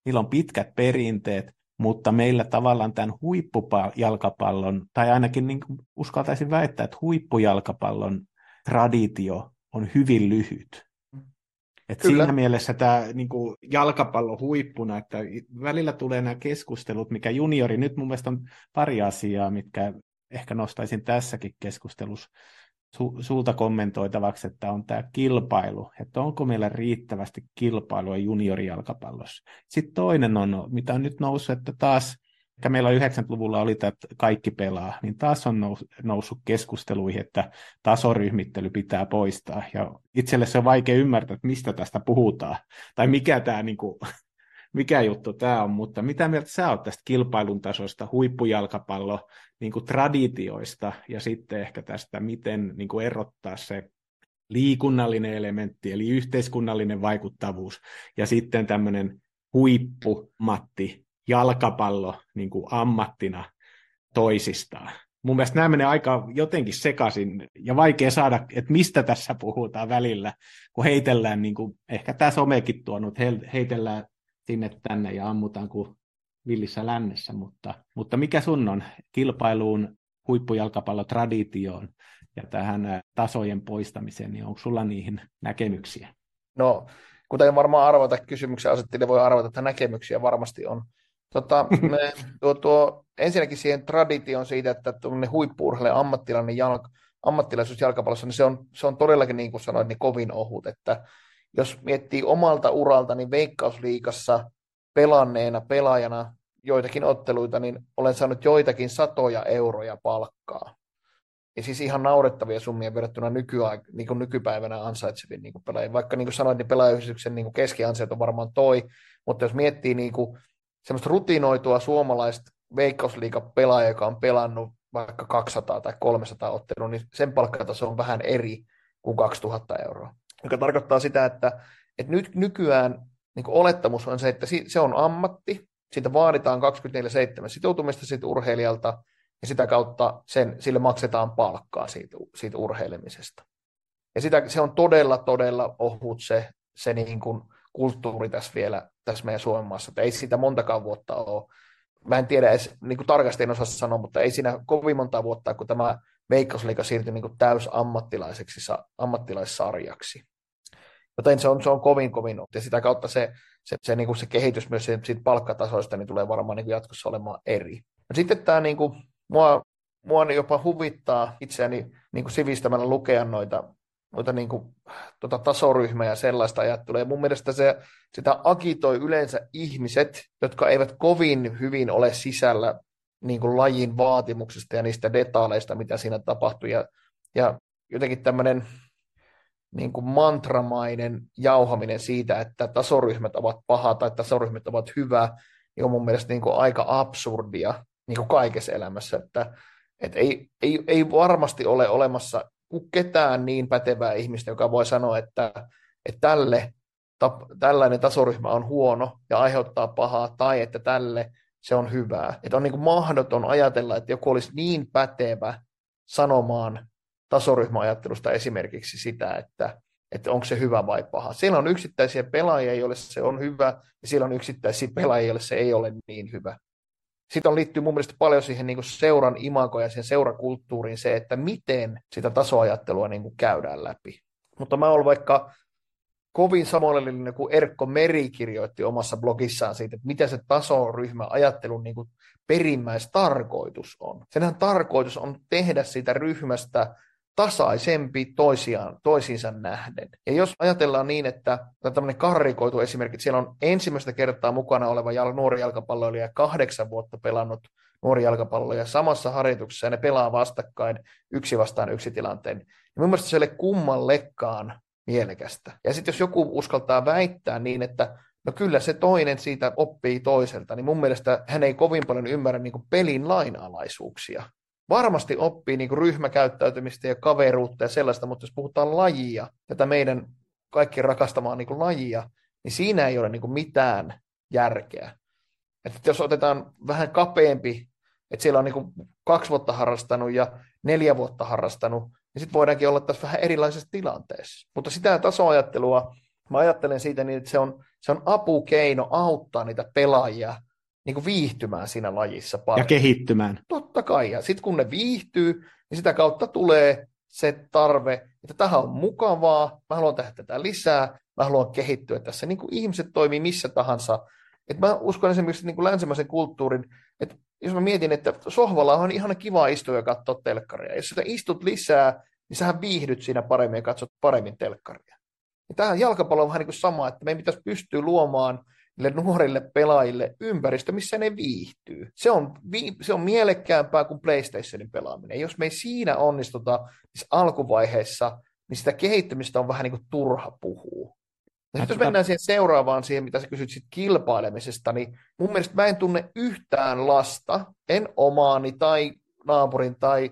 niillä on pitkät perinteet, mutta meillä tavallaan tämän huippujalkapallon, tai ainakin niin uskaltaisin väittää, että huippujalkapallon traditio on hyvin lyhyt. Et siinä mielessä tämä niin kuin jalkapallo huippuna, että välillä tulee nämä keskustelut, mikä juniori, nyt mun mielestä on pari asiaa, mitkä ehkä nostaisin tässäkin keskustelussa su, sulta kommentoitavaksi, että on tämä kilpailu, että onko meillä riittävästi kilpailua juniorijalkapallossa. Sitten toinen on, mitä on nyt noussut, että taas, meillä 90-luvulla oli, että kaikki pelaa, niin taas on nous, noussut keskusteluihin, että tasoryhmittely pitää poistaa. Ja itselle se on vaikea ymmärtää, että mistä tästä puhutaan, tai mikä tämä niin kuin, mikä juttu tämä on, mutta mitä mieltä sä oot tästä kilpailun tasosta, huippujalkapallo, niin kuin traditioista ja sitten ehkä tästä, miten niin kuin erottaa se liikunnallinen elementti, eli yhteiskunnallinen vaikuttavuus, ja sitten tämmöinen huippumatti, jalkapallo niin kuin ammattina toisistaan. Mun mielestä nämä menee aika jotenkin sekaisin ja vaikea saada, että mistä tässä puhutaan välillä, kun heitellään, niin kuin ehkä tämä somekin tuonut, heitellään sinne tänne ja ammutaan kuin villissä lännessä, mutta, mutta mikä sun on kilpailuun, huippujalkapallotraditioon ja tähän tasojen poistamiseen, niin onko sulla niihin näkemyksiä? No, kuten varmaan arvata kysymyksen asettiin, voi arvata, että näkemyksiä varmasti on. Tota, me, tuo, tuo, ensinnäkin siihen traditioon siitä, että huippu ammattilainen jalk, ammattilaisuus jalkapallossa, niin se on, se on todellakin, niin kuin sanoin, niin kovin ohut, että jos miettii omalta uralta, niin Veikkausliikassa pelanneena pelaajana joitakin otteluita, niin olen saanut joitakin satoja euroja palkkaa. Ja siis ihan naurettavia summia verrattuna nykyaik- niin kuin nykypäivänä ansaitseviin niin pelaajia. Vaikka niin kuin sanoin, niin pelaajayhdistyksen niin keskiansiot on varmaan toi, mutta jos miettii niin kuin semmoista rutinoitua suomalaista veikkausliiga-pelaajaa, joka on pelannut vaikka 200 tai 300 ottelua, niin sen palkkataso on vähän eri kuin 2000 euroa. Joka tarkoittaa sitä, että, että nyt nykyään niin olettamus on se, että se on ammatti, siitä vaaditaan 24-7 sitoutumista siitä urheilijalta, ja sitä kautta sen, sille maksetaan palkkaa siitä, siitä urheilemisesta. Ja sitä, se on todella, todella ohut se, se niin kuin kulttuuri tässä vielä tässä meidän Suomen maassa, että ei sitä montakaan vuotta ole. Mä en tiedä edes, niin kuin tarkasti en osaa sanoa, mutta ei siinä kovin monta vuotta, kun tämä Veikkausliiga siirtyi niin täys ammattilaiseksi, ammattilaissarjaksi. Joten se on, se on kovin, kovin, ja sitä kautta se, se, se, niin kuin se kehitys myös siitä palkkatasoista niin tulee varmaan niin kuin jatkossa olemaan eri. No sitten tämä niin kuin, mua, mua jopa huvittaa itseäni niin kuin sivistämällä lukea noita, noita niin kuin, tota tasoryhmää ja sellaista ajattelua. Ja mun mielestä se, sitä agitoi yleensä ihmiset, jotka eivät kovin hyvin ole sisällä niin kuin lajin vaatimuksista ja niistä detaaleista, mitä siinä tapahtuu. Ja, ja jotenkin tämmöinen niin kuin mantramainen jauhaminen siitä, että tasoryhmät ovat paha tai tasoryhmät ovat hyvä, niin on mun mielestä niin kuin aika absurdia niin kuin kaikessa elämässä, että, että ei, ei, ei varmasti ole olemassa ketään niin pätevää ihmistä, joka voi sanoa, että, että tälle, tap, tällainen tasoryhmä on huono ja aiheuttaa pahaa, tai että tälle se on hyvää. Että on niin kuin mahdoton ajatella, että joku olisi niin pätevä sanomaan tasoryhmäajattelusta esimerkiksi sitä, että, että onko se hyvä vai paha. Siellä on yksittäisiä pelaajia, joille se on hyvä, ja siellä on yksittäisiä pelaajia, joille se ei ole niin hyvä. Sitten on liittyy mun mielestä paljon siihen niin seuran imagoon ja siihen seurakulttuuriin se, että miten sitä tasoajattelua niin kuin käydään läpi. Mutta mä olen vaikka kovin samanlainen kuin Erkko Meri kirjoitti omassa blogissaan siitä, että mitä se tasoryhmä ajattelun niin perimmäistarkoitus on. Senhän tarkoitus on tehdä siitä ryhmästä tasaisempi toisiaan, toisiinsa nähden. Ja jos ajatellaan niin, että tämmöinen karrikoitu esimerkki, siellä on ensimmäistä kertaa mukana oleva jal, nuori jalkapalloilija kahdeksan vuotta pelannut nuori jalkapalloilija samassa harjoituksessa ja ne pelaa vastakkain yksi vastaan yksi tilanteen. Ja mun mielestä se ei ole kummallekaan mielekästä. Ja sitten jos joku uskaltaa väittää niin, että no kyllä se toinen siitä oppii toiselta, niin mun mielestä hän ei kovin paljon ymmärrä niin pelin lainalaisuuksia varmasti oppii niin ryhmäkäyttäytymistä ja kaveruutta ja sellaista, mutta jos puhutaan lajia, tätä meidän kaikki rakastamaan niin lajia, niin siinä ei ole niin kuin mitään järkeä. Että jos otetaan vähän kapeampi, että siellä on niin kuin kaksi vuotta harrastanut ja neljä vuotta harrastanut, niin sitten voidaankin olla tässä vähän erilaisessa tilanteessa. Mutta sitä tasoajattelua, mä ajattelen siitä niin, että se on, se on apukeino auttaa niitä pelaajia niin kuin viihtymään siinä lajissa paljon. Ja kehittymään. Totta kai. Ja sitten kun ne viihtyy, niin sitä kautta tulee se tarve, että tähän on mukavaa, mä haluan tehdä tätä lisää, mä haluan kehittyä tässä. Niin kuin ihmiset toimii missä tahansa. Et mä uskon esimerkiksi niin kuin länsimaisen kulttuurin, että jos mä mietin, että sohvalla on ihan kiva istua ja katsoa telkkaria. Jos sä istut lisää, niin sähän viihdyt siinä paremmin ja katsot paremmin telkkaria. Ja tähän jalkapallo on vähän niin kuin sama, että meidän pitäisi pystyä luomaan niille nuorille pelaajille ympäristö, missä ne viihtyy. Se on, vi, se on mielekkäämpää kuin PlayStationin pelaaminen. Jos me ei siinä onnistuta siis alkuvaiheessa, niin sitä kehittymistä on vähän niin kuin turha puhua. Ja jos mennään siihen seuraavaan, siihen mitä sä kysyt sit kilpailemisesta, niin mun mielestä mä en tunne yhtään lasta, en omaani tai naapurin tai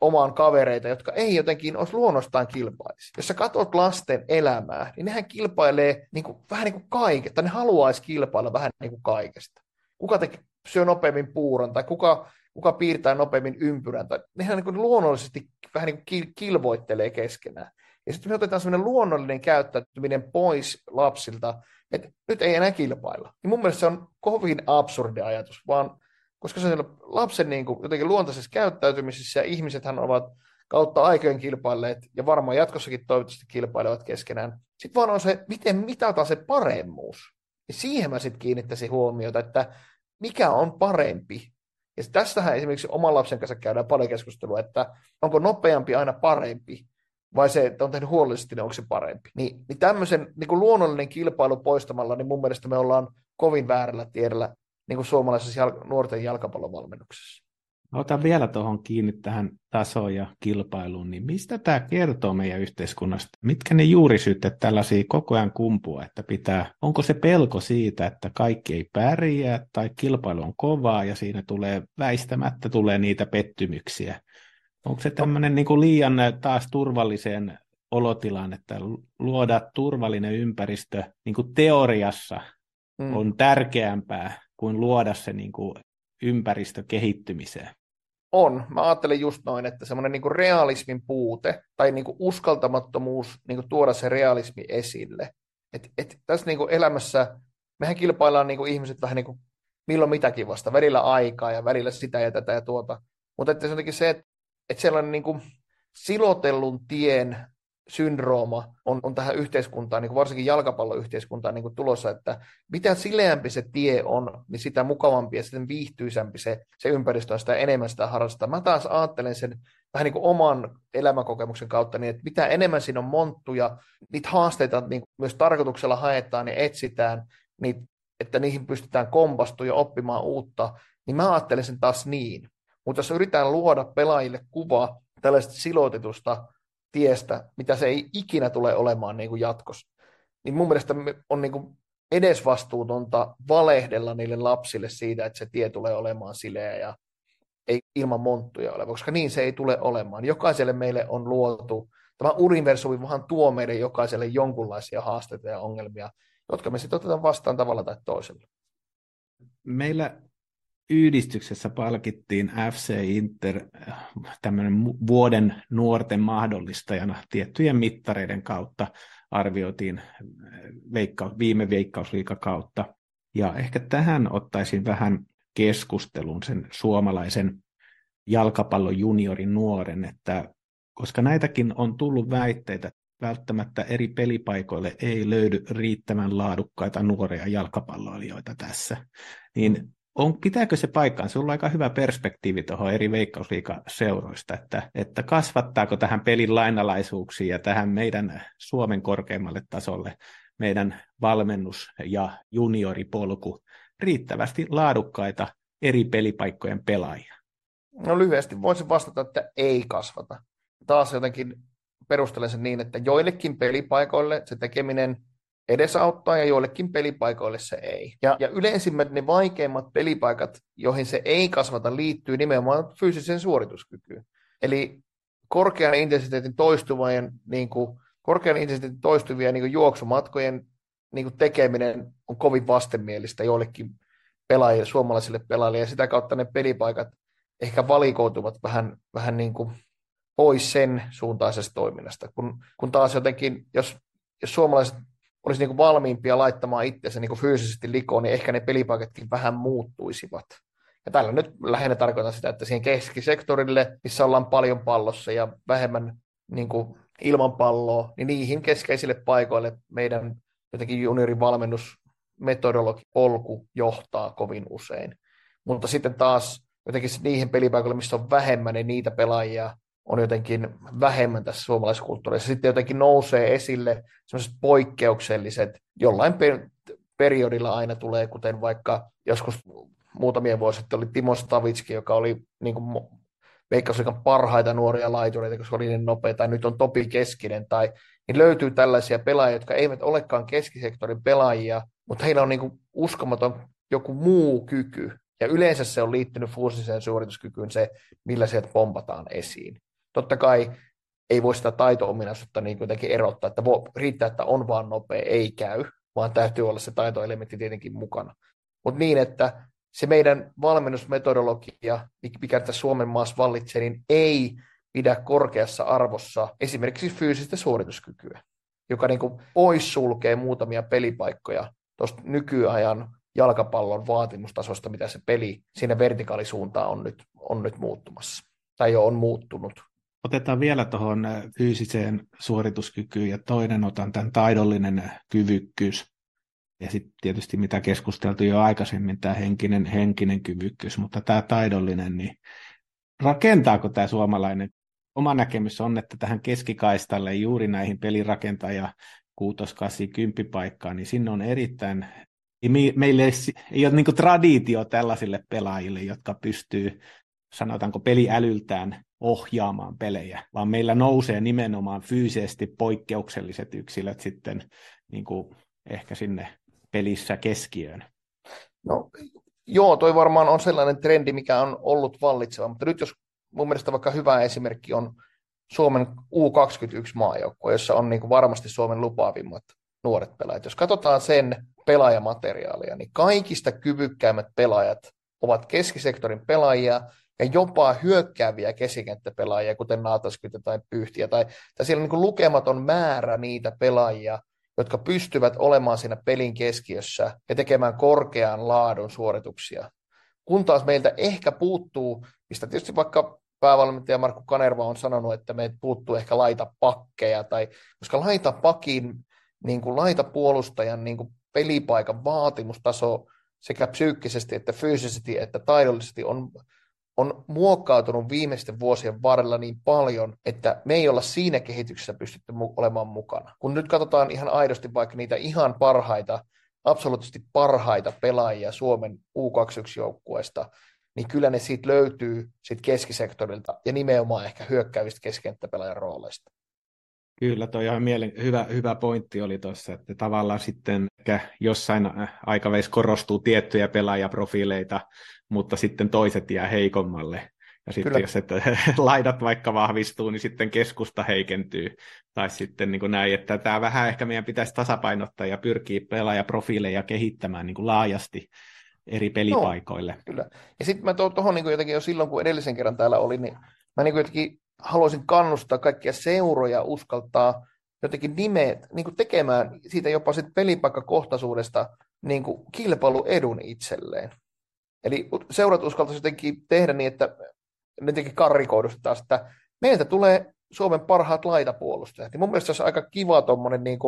omaan kavereita, jotka ei jotenkin olisi luonnostaan kilpailisi. Jos sä katsot lasten elämää, niin nehän kilpailee niin kuin, vähän niin kuin kaikesta. Ne haluaisi kilpailla vähän niin kuin kaikesta. Kuka te syö nopeammin puuron tai kuka, kuka piirtää nopeammin ympyrän. Tai nehän niin kuin luonnollisesti vähän niin kuin kilvoittelee keskenään. Ja sitten me otetaan sellainen luonnollinen käyttäytyminen pois lapsilta, että nyt ei enää kilpailla. Niin mun mielestä se on kovin absurdi ajatus, vaan koska se on lapsen niin kuin, jotenkin luontaisessa käyttäytymisessä ja ihmisethän ovat kautta aikojen kilpailleet ja varmaan jatkossakin toivottavasti kilpailevat keskenään. Sitten vaan on se, miten mitataan se paremmuus. Ja siihen mä sitten kiinnittäisin huomiota, että mikä on parempi. Ja tästähän esimerkiksi oman lapsen kanssa käydään paljon keskustelua, että onko nopeampi aina parempi vai se, että on tehnyt huolellisesti, niin onko se parempi. Niin, niin tämmöisen niin kuin luonnollinen kilpailu poistamalla, niin mun mielestä me ollaan kovin väärällä tiedellä niin kuin suomalaisessa jal- nuorten jalkapallovalmennuksessa. Otan vielä tuohon kiinni tähän tasoon ja kilpailuun, niin mistä tämä kertoo meidän yhteiskunnasta? Mitkä ne juurisyyt, että tällaisia koko ajan kumpua, että pitää, onko se pelko siitä, että kaikki ei pärjää tai kilpailu on kovaa ja siinä tulee väistämättä tulee niitä pettymyksiä? Onko se tämmöinen niin kuin liian taas turvalliseen olotilaan, että luoda turvallinen ympäristö niin kuin teoriassa mm. on tärkeämpää kuin luoda se niin kuin ympäristö kehittymiseen. On. Mä ajattelen just noin, että semmoinen niin realismin puute tai niin kuin uskaltamattomuus niin kuin tuoda se realismi esille. Et, et tässä niin kuin elämässä mehän kilpaillaan niin kuin ihmiset vähän niin kuin milloin mitäkin vasta, välillä aikaa ja välillä sitä ja tätä ja tuota. Mutta että se se, että, että sellainen niin kuin silotellun tien syndrooma on, on tähän yhteiskuntaan, niin varsinkin jalkapalloyhteiskuntaan niin tulossa, että mitä sileämpi se tie on, niin sitä mukavampi ja sitten viihtyisämpi se, se ympäristö on, sitä enemmän sitä harrastaa. Mä taas ajattelen sen vähän niin kuin oman elämänkokemuksen kautta, niin että mitä enemmän siinä on monttuja, niitä haasteita niin myös tarkoituksella haetaan ja etsitään, niin, että niihin pystytään kompastumaan ja oppimaan uutta, niin mä ajattelen sen taas niin. Mutta jos yritetään luoda pelaajille kuva tällaista siloitetusta tiestä, mitä se ei ikinä tule olemaan niin kuin jatkossa. Niin mun mielestä on niin kuin edesvastuutonta valehdella niille lapsille siitä, että se tie tulee olemaan sileä ja ei ilman monttuja ole, koska niin se ei tule olemaan. Jokaiselle meille on luotu, tämä universumi vaan tuo meille jokaiselle jonkunlaisia haasteita ja ongelmia, jotka me sitten otetaan vastaan tavalla tai toisella. Meillä yhdistyksessä palkittiin FC Inter tämmöinen vuoden nuorten mahdollistajana tiettyjen mittareiden kautta arvioitiin veikka, viime veikkausliikakautta. Ja ehkä tähän ottaisin vähän keskustelun sen suomalaisen jalkapallon juniorin nuoren, että koska näitäkin on tullut väitteitä, välttämättä eri pelipaikoille ei löydy riittävän laadukkaita nuoria jalkapalloilijoita tässä, niin on, pitääkö se paikkaan? Sulla on aika hyvä perspektiivi tuohon eri veikkausliikaseuroista, että, että kasvattaako tähän pelin lainalaisuuksiin ja tähän meidän Suomen korkeimmalle tasolle meidän valmennus- ja junioripolku riittävästi laadukkaita eri pelipaikkojen pelaajia? No lyhyesti voisin vastata, että ei kasvata. Taas jotenkin perustelen sen niin, että joillekin pelipaikoille se tekeminen edesauttaa ja joillekin pelipaikoille se ei. Ja, ja yleisimmät ne vaikeimmat pelipaikat, joihin se ei kasvata, liittyy nimenomaan fyysiseen suorituskykyyn. Eli korkean intensiteetin toistuvien, niin kuin, korkean intensiteetin toistuvia niin kuin juoksumatkojen niin kuin tekeminen on kovin vastenmielistä joillekin pelaajille, suomalaisille pelaajille, ja sitä kautta ne pelipaikat ehkä valikoituvat vähän, vähän niin kuin pois sen suuntaisesta toiminnasta, kun, kun taas jotenkin, jos, jos suomalaiset olisi niin valmiimpia laittamaan itseänsä niin fyysisesti likoon, niin ehkä ne pelipaikatkin vähän muuttuisivat. Ja tällä nyt lähinnä tarkoitan sitä, että siihen keskisektorille, missä ollaan paljon pallossa ja vähemmän niin kuin ilman palloa, niin niihin keskeisille paikoille meidän jotenkin juniorin valmennusmetodologi polku johtaa kovin usein. Mutta sitten taas jotenkin niihin pelipaikoille, missä on vähemmän, niin niitä pelaajia on jotenkin vähemmän tässä suomalaisessa kulttuurissa. Sitten jotenkin nousee esille sellaiset poikkeukselliset, jollain per- periodilla aina tulee, kuten vaikka joskus muutamia vuosia sitten oli Timo Stavitski, joka oli niin kuin Veikkausliikan parhaita nuoria laitureita, koska oli niin nopea, tai nyt on Topi Keskinen, tai niin löytyy tällaisia pelaajia, jotka eivät olekaan keskisektorin pelaajia, mutta heillä on niin kuin uskomaton joku muu kyky, ja yleensä se on liittynyt fuusiseen suorituskykyyn se, millä sieltä pompataan esiin. Totta kai ei voi sitä taito-ominaisuutta niin jotenkin erottaa, että voi, riittää, että on vaan nopea, ei käy, vaan täytyy olla se taitoelementti tietenkin mukana. Mutta niin, että se meidän valmennusmetodologia, mikä tässä Suomen maassa vallitsee, niin ei pidä korkeassa arvossa esimerkiksi fyysistä suorituskykyä, joka niin kuin poissulkee muutamia pelipaikkoja tuosta nykyajan jalkapallon vaatimustasosta, mitä se peli siinä vertikaalisuuntaan on nyt, on nyt muuttumassa tai jo on muuttunut. Otetaan vielä tuohon äh, fyysiseen suorituskykyyn ja toinen otan tämän taidollinen kyvykkyys. Ja sitten tietysti mitä keskusteltu jo aikaisemmin, tämä henkinen, henkinen kyvykkyys, mutta tämä taidollinen, niin rakentaako tämä suomalainen? Oma näkemys on, että tähän keskikaistalle juuri näihin pelirakentaja 6, 8, 10 paikkaan, niin sinne on erittäin meillä ei, ei ole niin traditio tällaisille pelaajille, jotka pystyy, sanotaanko peliälyltään ohjaamaan pelejä, vaan meillä nousee nimenomaan fyysisesti poikkeukselliset yksilöt sitten niin kuin ehkä sinne pelissä keskiöön. No joo, toi varmaan on sellainen trendi, mikä on ollut vallitseva, mutta nyt jos mun mielestä vaikka hyvä esimerkki on Suomen U21-maajoukkue, jossa on niin kuin varmasti Suomen lupaavimmat nuoret pelaajat. Jos katsotaan sen pelaajamateriaalia, niin kaikista kyvykkäimmät pelaajat ovat keskisektorin pelaajia ja jopa hyökkääviä keskikenttäpelaajia, kuten Naataskytä tai Pyhtiä. Tai, tai siellä on niin lukematon määrä niitä pelaajia, jotka pystyvät olemaan siinä pelin keskiössä ja tekemään korkean laadun suorituksia. Kun taas meiltä ehkä puuttuu, mistä tietysti vaikka päävalmentaja Markku Kanerva on sanonut, että meiltä puuttuu ehkä laita pakkeja, tai, koska laita pakin, niin kuin laita puolustajan niin kuin pelipaikan vaatimustaso sekä psyykkisesti että fyysisesti että taidollisesti on, on muokkautunut viimeisten vuosien varrella niin paljon, että me ei olla siinä kehityksessä pystytty mu- olemaan mukana. Kun nyt katsotaan ihan aidosti vaikka niitä ihan parhaita, absoluuttisesti parhaita pelaajia Suomen U21-joukkueesta, niin kyllä ne siitä löytyy siitä keskisektorilta ja nimenomaan ehkä hyökkäävistä keskenttäpelaajan rooleista. Kyllä, tuo ihan mielen, hyvä, hyvä pointti oli tuossa, että tavallaan sitten ehkä jossain aikaveissa korostuu tiettyjä pelaajaprofiileita, mutta sitten toiset jää heikommalle. Ja sitten Kyllä. jos et, laidat vaikka vahvistuu, niin sitten keskusta heikentyy. Tai sitten niin kuin näin, että tämä vähän ehkä meidän pitäisi tasapainottaa ja pyrkiä pelaajaprofiileja kehittämään niin kuin laajasti eri pelipaikoille. No, kyllä. Ja sitten mä tuohon niin jotenkin jo silloin, kun edellisen kerran täällä oli, niin mä niin jotenkin haluaisin kannustaa kaikkia seuroja uskaltaa jotenkin nimeet, niin kuin tekemään siitä jopa sit pelipaikkakohtaisuudesta niin kuin kilpailuedun itselleen. Eli seurat uskaltaisi jotenkin tehdä niin, että ne jotenkin karrikoidusta taas, että meiltä tulee Suomen parhaat laitapuolustajat. Niin mun mielestä se olisi aika kiva tuommoinen niin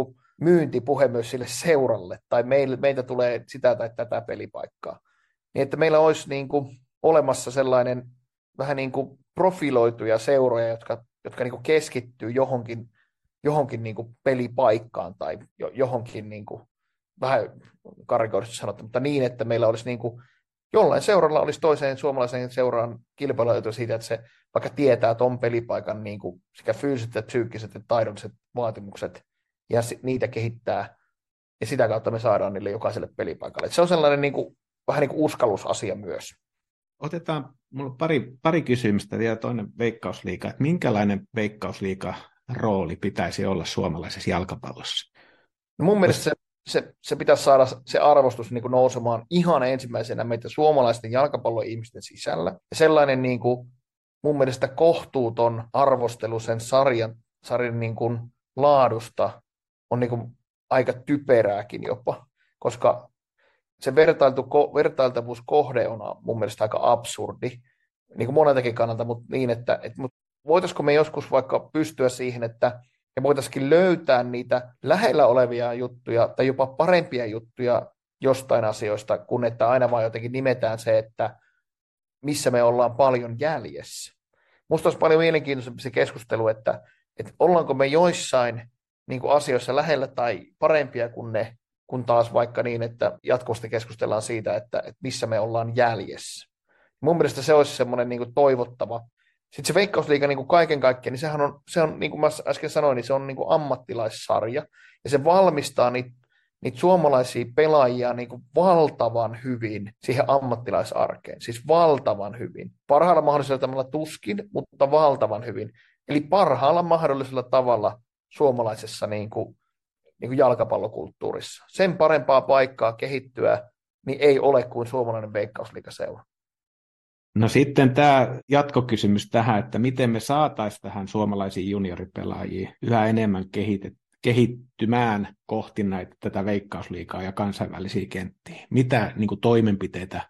myyntipuhe myös sille seuralle, tai meiltä tulee sitä tai tätä pelipaikkaa. niin että meillä olisi niin kuin olemassa sellainen vähän niin kuin profiloituja seuroja, jotka, jotka niin kuin keskittyy johonkin, johonkin niin kuin pelipaikkaan tai johonkin niin kuin, vähän karikoidusti sanottu, mutta niin, että meillä olisi niin kuin, jollain seuralla olisi toiseen suomalaiseen seuraan kilpailuetu siitä, että se vaikka tietää tuon pelipaikan niin kuin sekä fyysiset ja psyykkiset ja taidolliset vaatimukset ja niitä kehittää ja sitä kautta me saadaan niille jokaiselle pelipaikalle. Et se on sellainen niin kuin, vähän niin kuin uskallusasia myös. Otetaan, mulla on pari, pari kysymystä vielä toinen veikkausliika, että minkälainen veikkausliika rooli pitäisi olla suomalaisessa jalkapallossa? No mun mielestä se, se, se pitäisi saada se arvostus niin kuin nousemaan ihan ensimmäisenä meitä suomalaisten jalkapalloihmisten sisällä. Ja sellainen niin kuin, mun mielestä kohtuuton arvostelu sen sarjan, sarjan niin kuin laadusta on niin kuin aika typerääkin jopa, koska se vertailtu, vertailtavuuskohde on mun mielestä aika absurdi, niin kuin moneltakin kannalta, mutta niin, että, että mutta voitaisiko me joskus vaikka pystyä siihen, että me voitaisiin löytää niitä lähellä olevia juttuja tai jopa parempia juttuja jostain asioista, kun että aina vaan jotenkin nimetään se, että missä me ollaan paljon jäljessä. Minusta olisi paljon mielenkiintoisempi se keskustelu, että, että ollaanko me joissain niin kuin asioissa lähellä tai parempia kuin ne, kun taas vaikka niin, että jatkuvasti keskustellaan siitä, että, että missä me ollaan jäljessä. Mun mielestä se olisi semmoinen niin toivottava. Sitten se veikkausliiga niin kuin kaiken kaikkiaan, niin sehän on, se on, niin kuin mä äsken sanoin, niin se on niin kuin ammattilaissarja, ja se valmistaa niitä, niitä suomalaisia pelaajia niin kuin valtavan hyvin siihen ammattilaisarkeen. Siis valtavan hyvin. Parhaalla mahdollisella tavalla tuskin, mutta valtavan hyvin. Eli parhaalla mahdollisella tavalla suomalaisessa niin kuin, niin kuin jalkapallokulttuurissa. Sen parempaa paikkaa kehittyä niin ei ole kuin suomalainen veikkausliikaseura. No sitten tämä jatkokysymys tähän, että miten me saataisiin tähän suomalaisiin junioripelaajiin yhä enemmän kehitet, kehittymään kohti näitä, tätä veikkausliikaa ja kansainvälisiä kenttiä. Mitä niin kuin, toimenpiteitä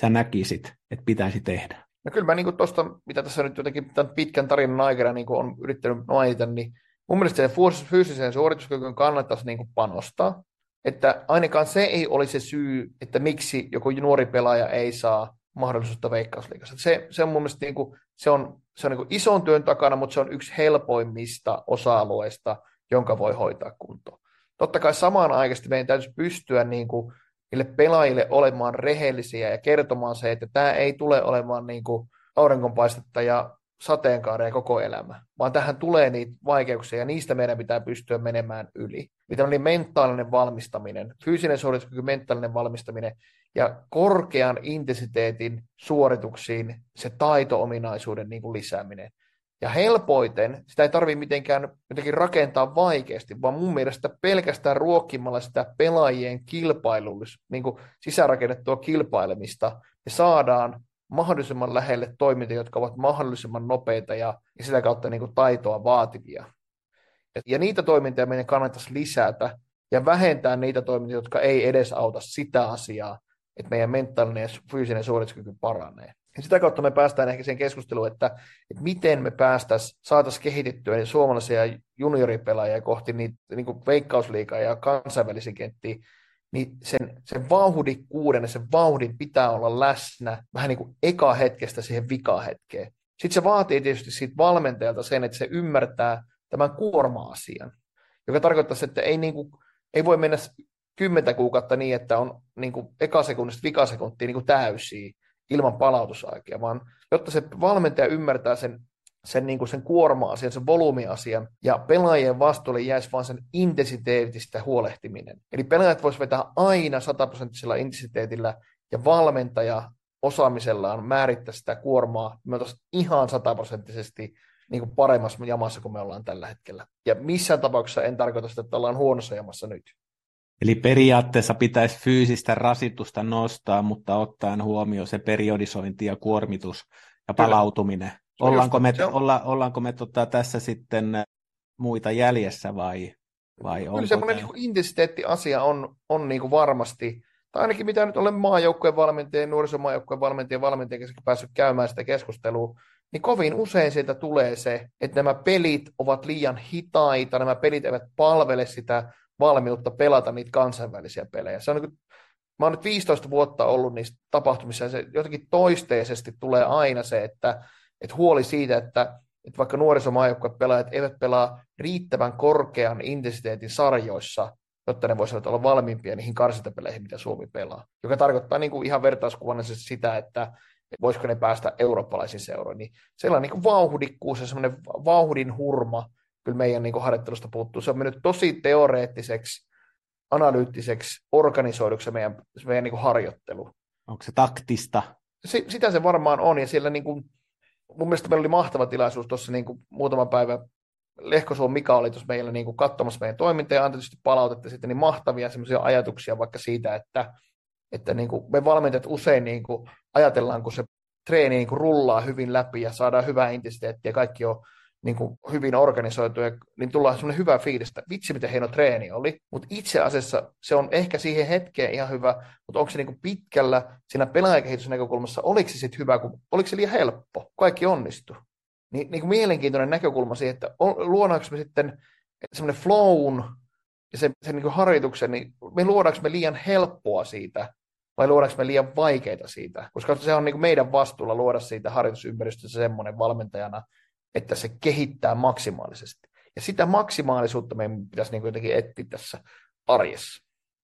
sä näkisit, että pitäisi tehdä? No kyllä mä niin tuosta, mitä tässä nyt jotenkin tämän pitkän tarinan aikana niin on yrittänyt mainita, niin mun mielestä sen fyysiseen suorituskykyyn kannattaisi niin panostaa. Että ainakaan se ei olisi se syy, että miksi joku nuori pelaaja ei saa mahdollisuutta veikkausliikassa. Se, se on mun mielestä niin kuin, se on, se on niin kuin ison työn takana, mutta se on yksi helpoimmista osa-alueista, jonka voi hoitaa kuntoon. Totta kai samaan aikaisesti meidän täytyisi pystyä niin kuin, niille pelaajille olemaan rehellisiä ja kertomaan se, että tämä ei tule olemaan niin kuin aurinkonpaistetta ja sateenkaareen koko elämä, vaan tähän tulee niitä vaikeuksia ja niistä meidän pitää pystyä menemään yli. Mitä oli mentaalinen valmistaminen, fyysinen suorituskyky, mentaalinen valmistaminen ja korkean intensiteetin suorituksiin se taito-ominaisuuden niin kuin lisääminen. Ja helpoiten, sitä ei tarvitse mitenkään jotenkin rakentaa vaikeasti, vaan mun mielestä pelkästään ruokkimalla sitä pelaajien kilpailullis, niin sisärakennettua kilpailemista, ja saadaan mahdollisimman lähelle toimintoja, jotka ovat mahdollisimman nopeita ja, ja sitä kautta niin kuin taitoa vaativia. Ja, ja niitä toimintoja meidän kannattaisi lisätä ja vähentää niitä toimintoja, jotka ei edes auta sitä asiaa, että meidän mentaalinen ja fyysinen suorituskyky paranee. Ja sitä kautta me päästään ehkä siihen keskusteluun, että, että miten me päästäisiin, saataisiin kehitettyä suomalaisia junioripelaajia kohti niitä niin veikkausliikaa ja kansainvälisiä kenttiä, niin sen, sen vauhdikkuuden ja sen vauhdin pitää olla läsnä vähän niin kuin eka hetkestä siihen vikahetkeen. Sitten se vaatii tietysti siitä valmentajalta sen, että se ymmärtää tämän kuorma-asian, joka tarkoittaa, että ei, niin kuin, ei voi mennä kymmentä kuukautta niin, että on niin kuin eka sekunnista vikasekuntia niin kuin täysiä ilman palautusaikaa, vaan jotta se valmentaja ymmärtää sen sen, niin kuin sen kuorma-asian, sen volyymiasian, ja pelaajien vastuulle jäisi vain sen intensiteetistä huolehtiminen. Eli pelaajat voisivat vetää aina sataprosenttisella intensiteetillä, ja valmentaja osaamisellaan määrittää sitä kuormaa, me ihan sataprosenttisesti niin kuin paremmassa jamassa kuin me ollaan tällä hetkellä. Ja missään tapauksessa en tarkoita sitä, että ollaan huonossa jamassa nyt. Eli periaatteessa pitäisi fyysistä rasitusta nostaa, mutta ottaen huomioon se periodisointi ja kuormitus ja palautuminen. Ollaanko me, olla, ollaanko me tota, tässä sitten muita jäljessä vai, vai Kyllä semmoinen tämä... niin intensiteettiasia on, on niin kuin varmasti, tai ainakin mitä nyt olen maajoukkueen valmentajien, nuorisomaajoukkueen valmentajien valmentajien kanssa päässyt käymään sitä keskustelua, niin kovin usein sieltä tulee se, että nämä pelit ovat liian hitaita, nämä pelit eivät palvele sitä valmiutta pelata niitä kansainvälisiä pelejä. Se on niin mä oon nyt 15 vuotta ollut niissä tapahtumissa, ja se jotenkin toisteisesti tulee aina se, että, että huoli siitä, että, että vaikka pelaajat eivät pelaa riittävän korkean intensiteetin sarjoissa, jotta ne voisivat olla valmiimpia niihin karsintapeleihin, mitä Suomi pelaa. Joka tarkoittaa niin kuin ihan vertauskuvallisesti sitä, että, voisiko ne päästä eurooppalaisiin seuroihin. Niin sellainen niin kuin vauhdikkuus ja semmoinen vauhdin hurma kyllä meidän niin kuin harjoittelusta puuttuu. Se on mennyt tosi teoreettiseksi, analyyttiseksi, organisoiduksi meidän, meidän niin kuin harjoittelu. Onko se taktista? Sitä se varmaan on, ja siellä niin kuin, mun mielestä meillä oli mahtava tilaisuus tuossa niin kuin muutama päivä. Lehkosuon Mika oli tuossa meillä niin kuin katsomassa meidän toimintaa ja antoi tietysti palautetta sitten niin mahtavia semmoisia ajatuksia vaikka siitä, että, että niin kuin me valmentajat usein niin kuin ajatellaan, kun se treeni niin kuin rullaa hyvin läpi ja saadaan hyvää intensiteettiä ja kaikki on niin kuin hyvin organisoituja, niin tullaan semmoinen hyvä fiilis, että vitsi miten hieno treeni oli, mutta itse asiassa se on ehkä siihen hetkeen ihan hyvä, mutta onko se niin kuin pitkällä siinä pelaajakehitysnäkökulmassa, oliko se sitten hyvä, kun, oliko se liian helppo, kaikki onnistui. Niin, niin kuin mielenkiintoinen näkökulma siihen, että luodaanko me sitten semmoinen flown ja sen, sen niin kuin harjoituksen, niin me luodaanko me liian helppoa siitä, vai luodaanko me liian vaikeita siitä, koska se on niin meidän vastuulla luoda siitä harjoitusympäristöstä semmoinen valmentajana, että se kehittää maksimaalisesti. Ja sitä maksimaalisuutta meidän pitäisi niin jotenkin etsiä tässä arjessa.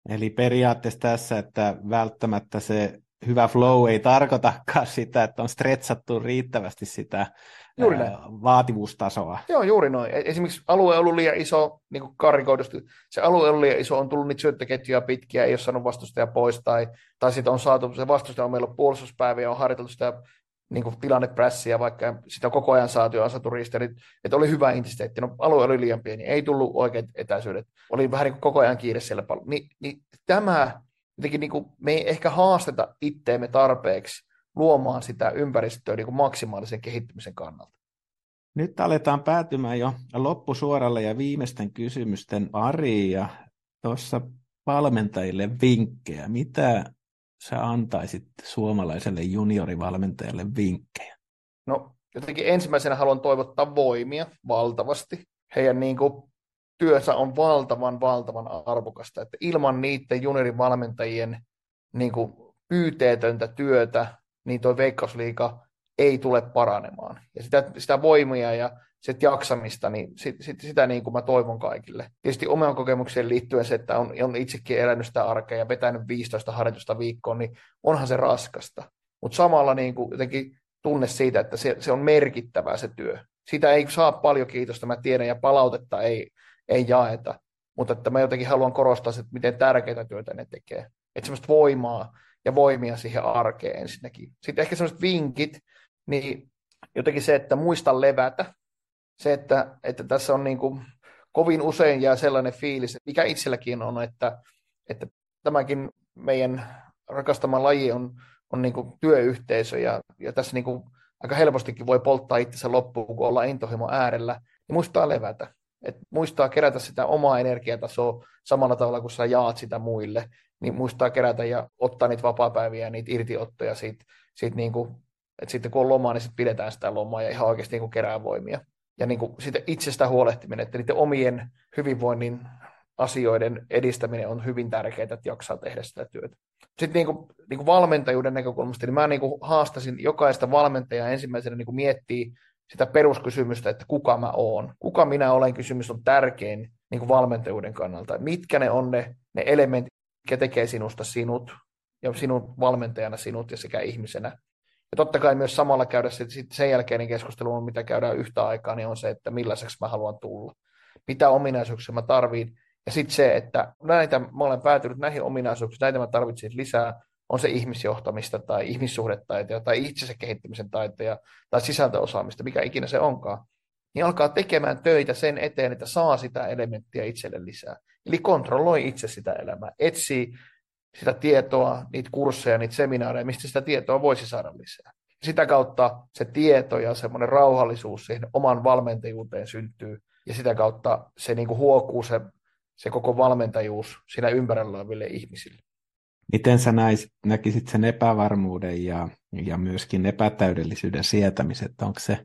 Eli periaatteessa tässä, että välttämättä se hyvä flow ei tarkoitakaan sitä, että on stretsattu riittävästi sitä juuri näin. vaativuustasoa. Joo, juuri noin. E- esimerkiksi alue on ollut liian iso, niin kuin karikoidusti, se alue on ollut liian iso, on tullut niitä syöttöketjuja pitkiä, ei ole saanut vastustaja pois, tai, tai sitten on saatu, se vastustaja on meillä puolustuspäivä ja on harjoiteltu sitä niin kuin tilanneprässiä, vaikka sitä koko ajan saatu ja saatu risterit, että oli hyvä intensiteetti, no alue oli liian pieni, ei tullut oikeat etäisyydet, oli vähän niin kuin koko ajan kiire siellä paljon. Ni, niin tämä, jotenkin niin kuin, me ei ehkä haasteta itteemme tarpeeksi luomaan sitä ympäristöä niin kuin maksimaalisen kehittymisen kannalta. Nyt aletaan päätymään jo loppusuoralle ja viimeisten kysymysten pariin ja tuossa valmentajille vinkkejä. Mitä sä antaisit suomalaiselle juniorivalmentajalle vinkkejä? No jotenkin ensimmäisenä haluan toivottaa voimia valtavasti. Heidän niin kuin, työnsä on valtavan, valtavan arvokasta, että ilman niiden juniorivalmentajien niin kuin, pyyteetöntä työtä, niin tuo Veikkausliiga ei tule paranemaan. Ja sitä, sitä voimia ja sit jaksamista, niin sit, sit, sitä niin kuin mä toivon kaikille. Tietysti omaan kokemukseen liittyen se, että on, on itsekin elänyt sitä arkea ja vetänyt 15 harjoitusta viikkoon, niin onhan se raskasta. Mutta samalla niin kuin jotenkin tunne siitä, että se, se on merkittävää se työ. Sitä ei saa paljon kiitosta, mä tiedän, ja palautetta ei, ei jaeta. Mutta että mä jotenkin haluan korostaa, että miten tärkeää työtä ne tekee. Että semmoista voimaa ja voimia siihen arkeen ensinnäkin. Sitten ehkä semmoiset vinkit, niin jotenkin se, että muista levätä. Se, että, että tässä on niin kuin, kovin usein jää sellainen fiilis, mikä itselläkin on, että, että tämäkin meidän rakastama laji on, on niin kuin työyhteisö ja, ja tässä niin kuin aika helpostikin voi polttaa itsensä loppuun, kun ollaan intohimo äärellä, niin muistaa levätä. Et muistaa kerätä sitä omaa energiatasoa samalla tavalla kuin sä jaat sitä muille, niin muistaa kerätä ja ottaa niitä vapaapäiviä ja niitä irtiottoja siitä, siitä niin kuin että sitten kun on lomaa, niin sitten pidetään sitä lomaa ja ihan oikeasti niin kuin kerää voimia. Ja niin kuin sitten itsestä huolehtiminen, että niiden omien hyvinvoinnin asioiden edistäminen on hyvin tärkeää, että jaksaa tehdä sitä työtä. Sitten niin kuin, niin kuin valmentajuuden näkökulmasta, niin mä niin kuin haastasin jokaista valmentajaa ensimmäisenä niin miettiä sitä peruskysymystä, että kuka mä oon. Kuka minä olen kysymys on tärkein niin kuin valmentajuuden kannalta. Mitkä ne on ne, ne elementit, mikä tekee sinusta sinut ja sinun valmentajana sinut ja sekä ihmisenä. Ja totta kai myös samalla käydä sit, sit sen jälkeinen keskustelu, mitä käydään yhtä aikaa, niin on se, että millaiseksi mä haluan tulla. Mitä ominaisuuksia mä tarviin. Ja sitten se, että näitä, mä olen päätynyt näihin ominaisuuksiin, näitä mä tarvitsen lisää, on se ihmisjohtamista tai ihmissuhdetaitoja tai itsensä kehittämisen taitoja tai sisältöosaamista, mikä ikinä se onkaan, niin alkaa tekemään töitä sen eteen, että saa sitä elementtiä itselle lisää. Eli kontrolloi itse sitä elämää, etsii sitä tietoa, niitä kursseja, niitä seminaareja, mistä sitä tietoa voisi saada lisää. Sitä kautta se tieto ja semmoinen rauhallisuus siihen oman valmentajuuteen syntyy, ja sitä kautta se niin kuin huokuu se, se koko valmentajuus siinä ympärillä oleville ihmisille. Miten sä näis, näkisit sen epävarmuuden ja, ja myöskin epätäydellisyyden sietämiset? Onko se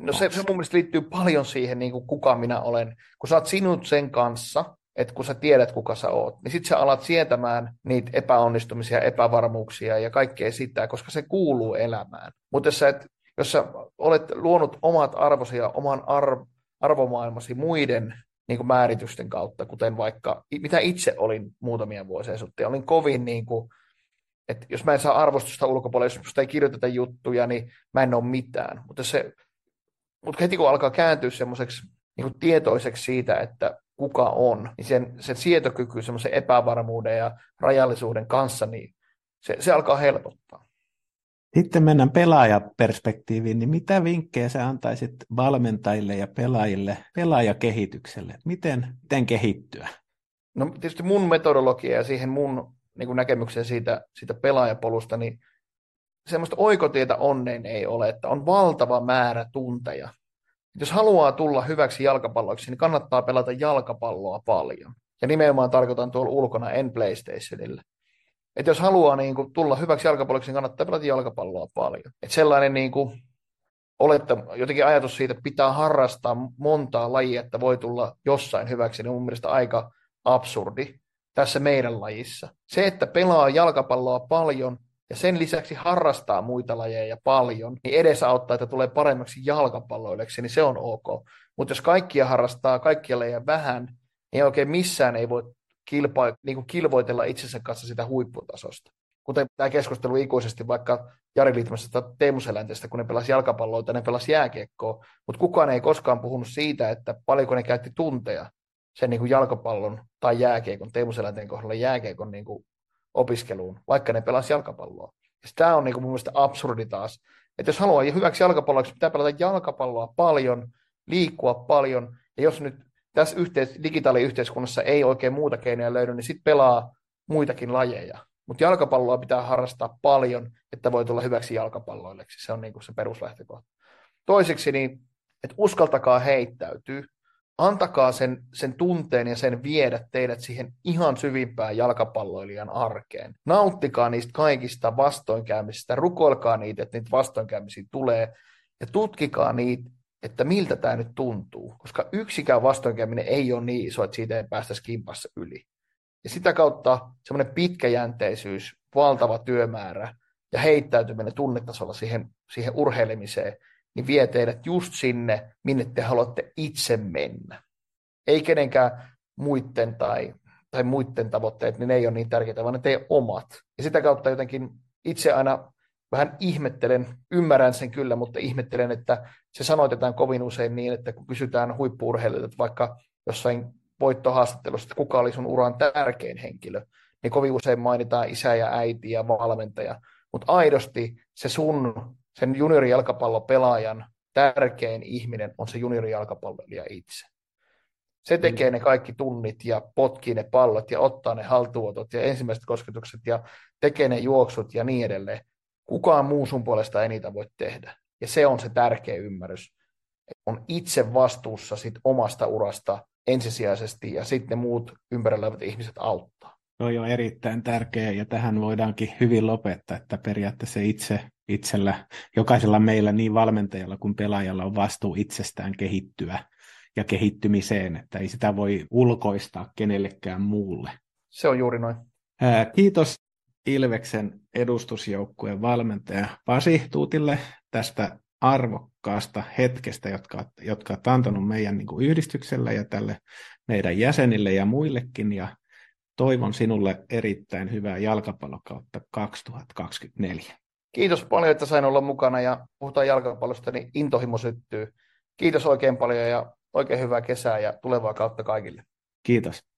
No se, se mun mielestä liittyy paljon siihen, niin kuin kuka minä olen. Kun sä oot sinut sen kanssa, että kun sä tiedät, kuka sä oot, niin sitten sä alat sietämään niitä epäonnistumisia, epävarmuuksia ja kaikkea sitä, koska se kuuluu elämään. Mutta jos jos sä olet luonut omat arvosi ja oman arv, arvomaailmasi muiden niin kuin määritysten kautta, kuten vaikka, mitä itse olin muutamia vuosia sitten, olin kovin niin kuin, että jos mä en saa arvostusta ulkopuolella, jos musta ei kirjoiteta juttuja, niin mä en ole mitään. Mutta, se, mutta heti kun alkaa kääntyä semmoiseksi niin tietoiseksi siitä, että kuka on, niin sen, sen sietokyky semmoisen epävarmuuden ja rajallisuuden kanssa, niin se, se alkaa helpottaa. Sitten mennään pelaajaperspektiiviin, niin mitä vinkkejä sä antaisit valmentajille ja pelaajille pelaajakehitykselle? Miten, miten kehittyä? No tietysti mun metodologia ja siihen mun niin kuin näkemykseen siitä, siitä pelaajapolusta, niin semmoista oikotietä onneen ei ole, että on valtava määrä tunteja. Jos haluaa tulla hyväksi jalkapalloiksi, niin kannattaa pelata jalkapalloa paljon. Ja nimenomaan tarkoitan tuolla ulkona, en PlayStationille. Että jos haluaa niin kuin, tulla hyväksi jalkapalloksi, niin kannattaa pelata jalkapalloa paljon. Että sellainen niin kuin, oletta, jotenkin ajatus siitä, että pitää harrastaa montaa lajia, että voi tulla jossain hyväksi, niin on mun mielestä aika absurdi tässä meidän lajissa. Se, että pelaa jalkapalloa paljon ja sen lisäksi harrastaa muita lajeja paljon, niin edesauttaa, että tulee paremmaksi jalkapalloileksi, niin se on ok. Mutta jos kaikkia harrastaa, kaikkia lajeja vähän, niin oikein missään ei voi kilpa, niin kuin kilvoitella itsensä kanssa sitä huipputasosta. Kuten tämä keskustelu ikuisesti vaikka Jari Liitmästä Teemu Selänteestä, kun ne pelasi jalkapalloa tai ne pelasi jääkiekkoa, mutta kukaan ei koskaan puhunut siitä, että paljonko ne käytti tunteja sen niin kuin jalkapallon tai jääkiekon, Teemu Selänteen kohdalla jääkiekon niin kuin opiskeluun, vaikka ne pelasi jalkapalloa. Ja tämä on niin kuin mun mielestä absurdi taas, että jos haluaa hyväksi jalkapalloksi, pitää pelata jalkapalloa paljon, liikkua paljon, ja jos nyt tässä yhteis- digitaaliyhteiskunnassa ei oikein muuta keinoja löydy, niin sitten pelaa muitakin lajeja. Mutta jalkapalloa pitää harrastaa paljon, että voi tulla hyväksi jalkapalloilleksi. Se on niinku se peruslähtökohta. Toiseksi, niin, että uskaltakaa heittäytyy. Antakaa sen, sen tunteen ja sen viedä teidät siihen ihan syvimpään jalkapalloilijan arkeen. Nauttikaa niistä kaikista vastoinkäymisistä, rukoilkaa niitä, että niitä vastoinkäymisiä tulee, ja tutkikaa niitä että miltä tämä nyt tuntuu, koska yksikään vastoinkäyminen ei ole niin iso, että siitä ei päästä kimpassa yli. Ja sitä kautta semmoinen pitkäjänteisyys, valtava työmäärä ja heittäytyminen tunnetasolla siihen, siihen urheilemiseen, niin vie teidät just sinne, minne te haluatte itse mennä. Ei kenenkään muiden tai, tai muiden tavoitteet, niin ne ei ole niin tärkeitä, vaan ne teidän omat. Ja sitä kautta jotenkin itse aina vähän ihmettelen, ymmärrän sen kyllä, mutta ihmettelen, että se sanoitetaan kovin usein niin, että kun kysytään huippuurheilijoilta vaikka jossain voittohaastattelussa, että kuka oli sun uran tärkein henkilö, niin kovin usein mainitaan isä ja äiti ja valmentaja. Mutta aidosti se sun, sen juniorijalkapallopelaajan tärkein ihminen on se juniorijalkapalloilija itse. Se tekee ne kaikki tunnit ja potkii ne pallot ja ottaa ne haltuotot ja ensimmäiset kosketukset ja tekee ne juoksut ja niin edelleen. Kukaan muu sun puolesta ei niitä voi tehdä. Ja se on se tärkeä ymmärrys. On itse vastuussa sit omasta urasta ensisijaisesti ja sitten muut ympärillä olevat ihmiset auttaa. Toi on erittäin tärkeä ja tähän voidaankin hyvin lopettaa, että periaatteessa itse itsellä, jokaisella meillä niin valmentajalla kuin pelaajalla on vastuu itsestään kehittyä ja kehittymiseen, että ei sitä voi ulkoistaa kenellekään muulle. Se on juuri noin. Kiitos Ilveksen edustusjoukkueen valmentaja Pasi Tuutille tästä arvokkaasta hetkestä, jotka, jotka olet antanut meidän niin kuin yhdistykselle ja tälle meidän jäsenille ja muillekin. Ja toivon sinulle erittäin hyvää jalkapallokautta 2024. Kiitos paljon, että sain olla mukana ja puhutaan jalkapallosta, niin intohimo syttyy. Kiitos oikein paljon ja oikein hyvää kesää ja tulevaa kautta kaikille. Kiitos.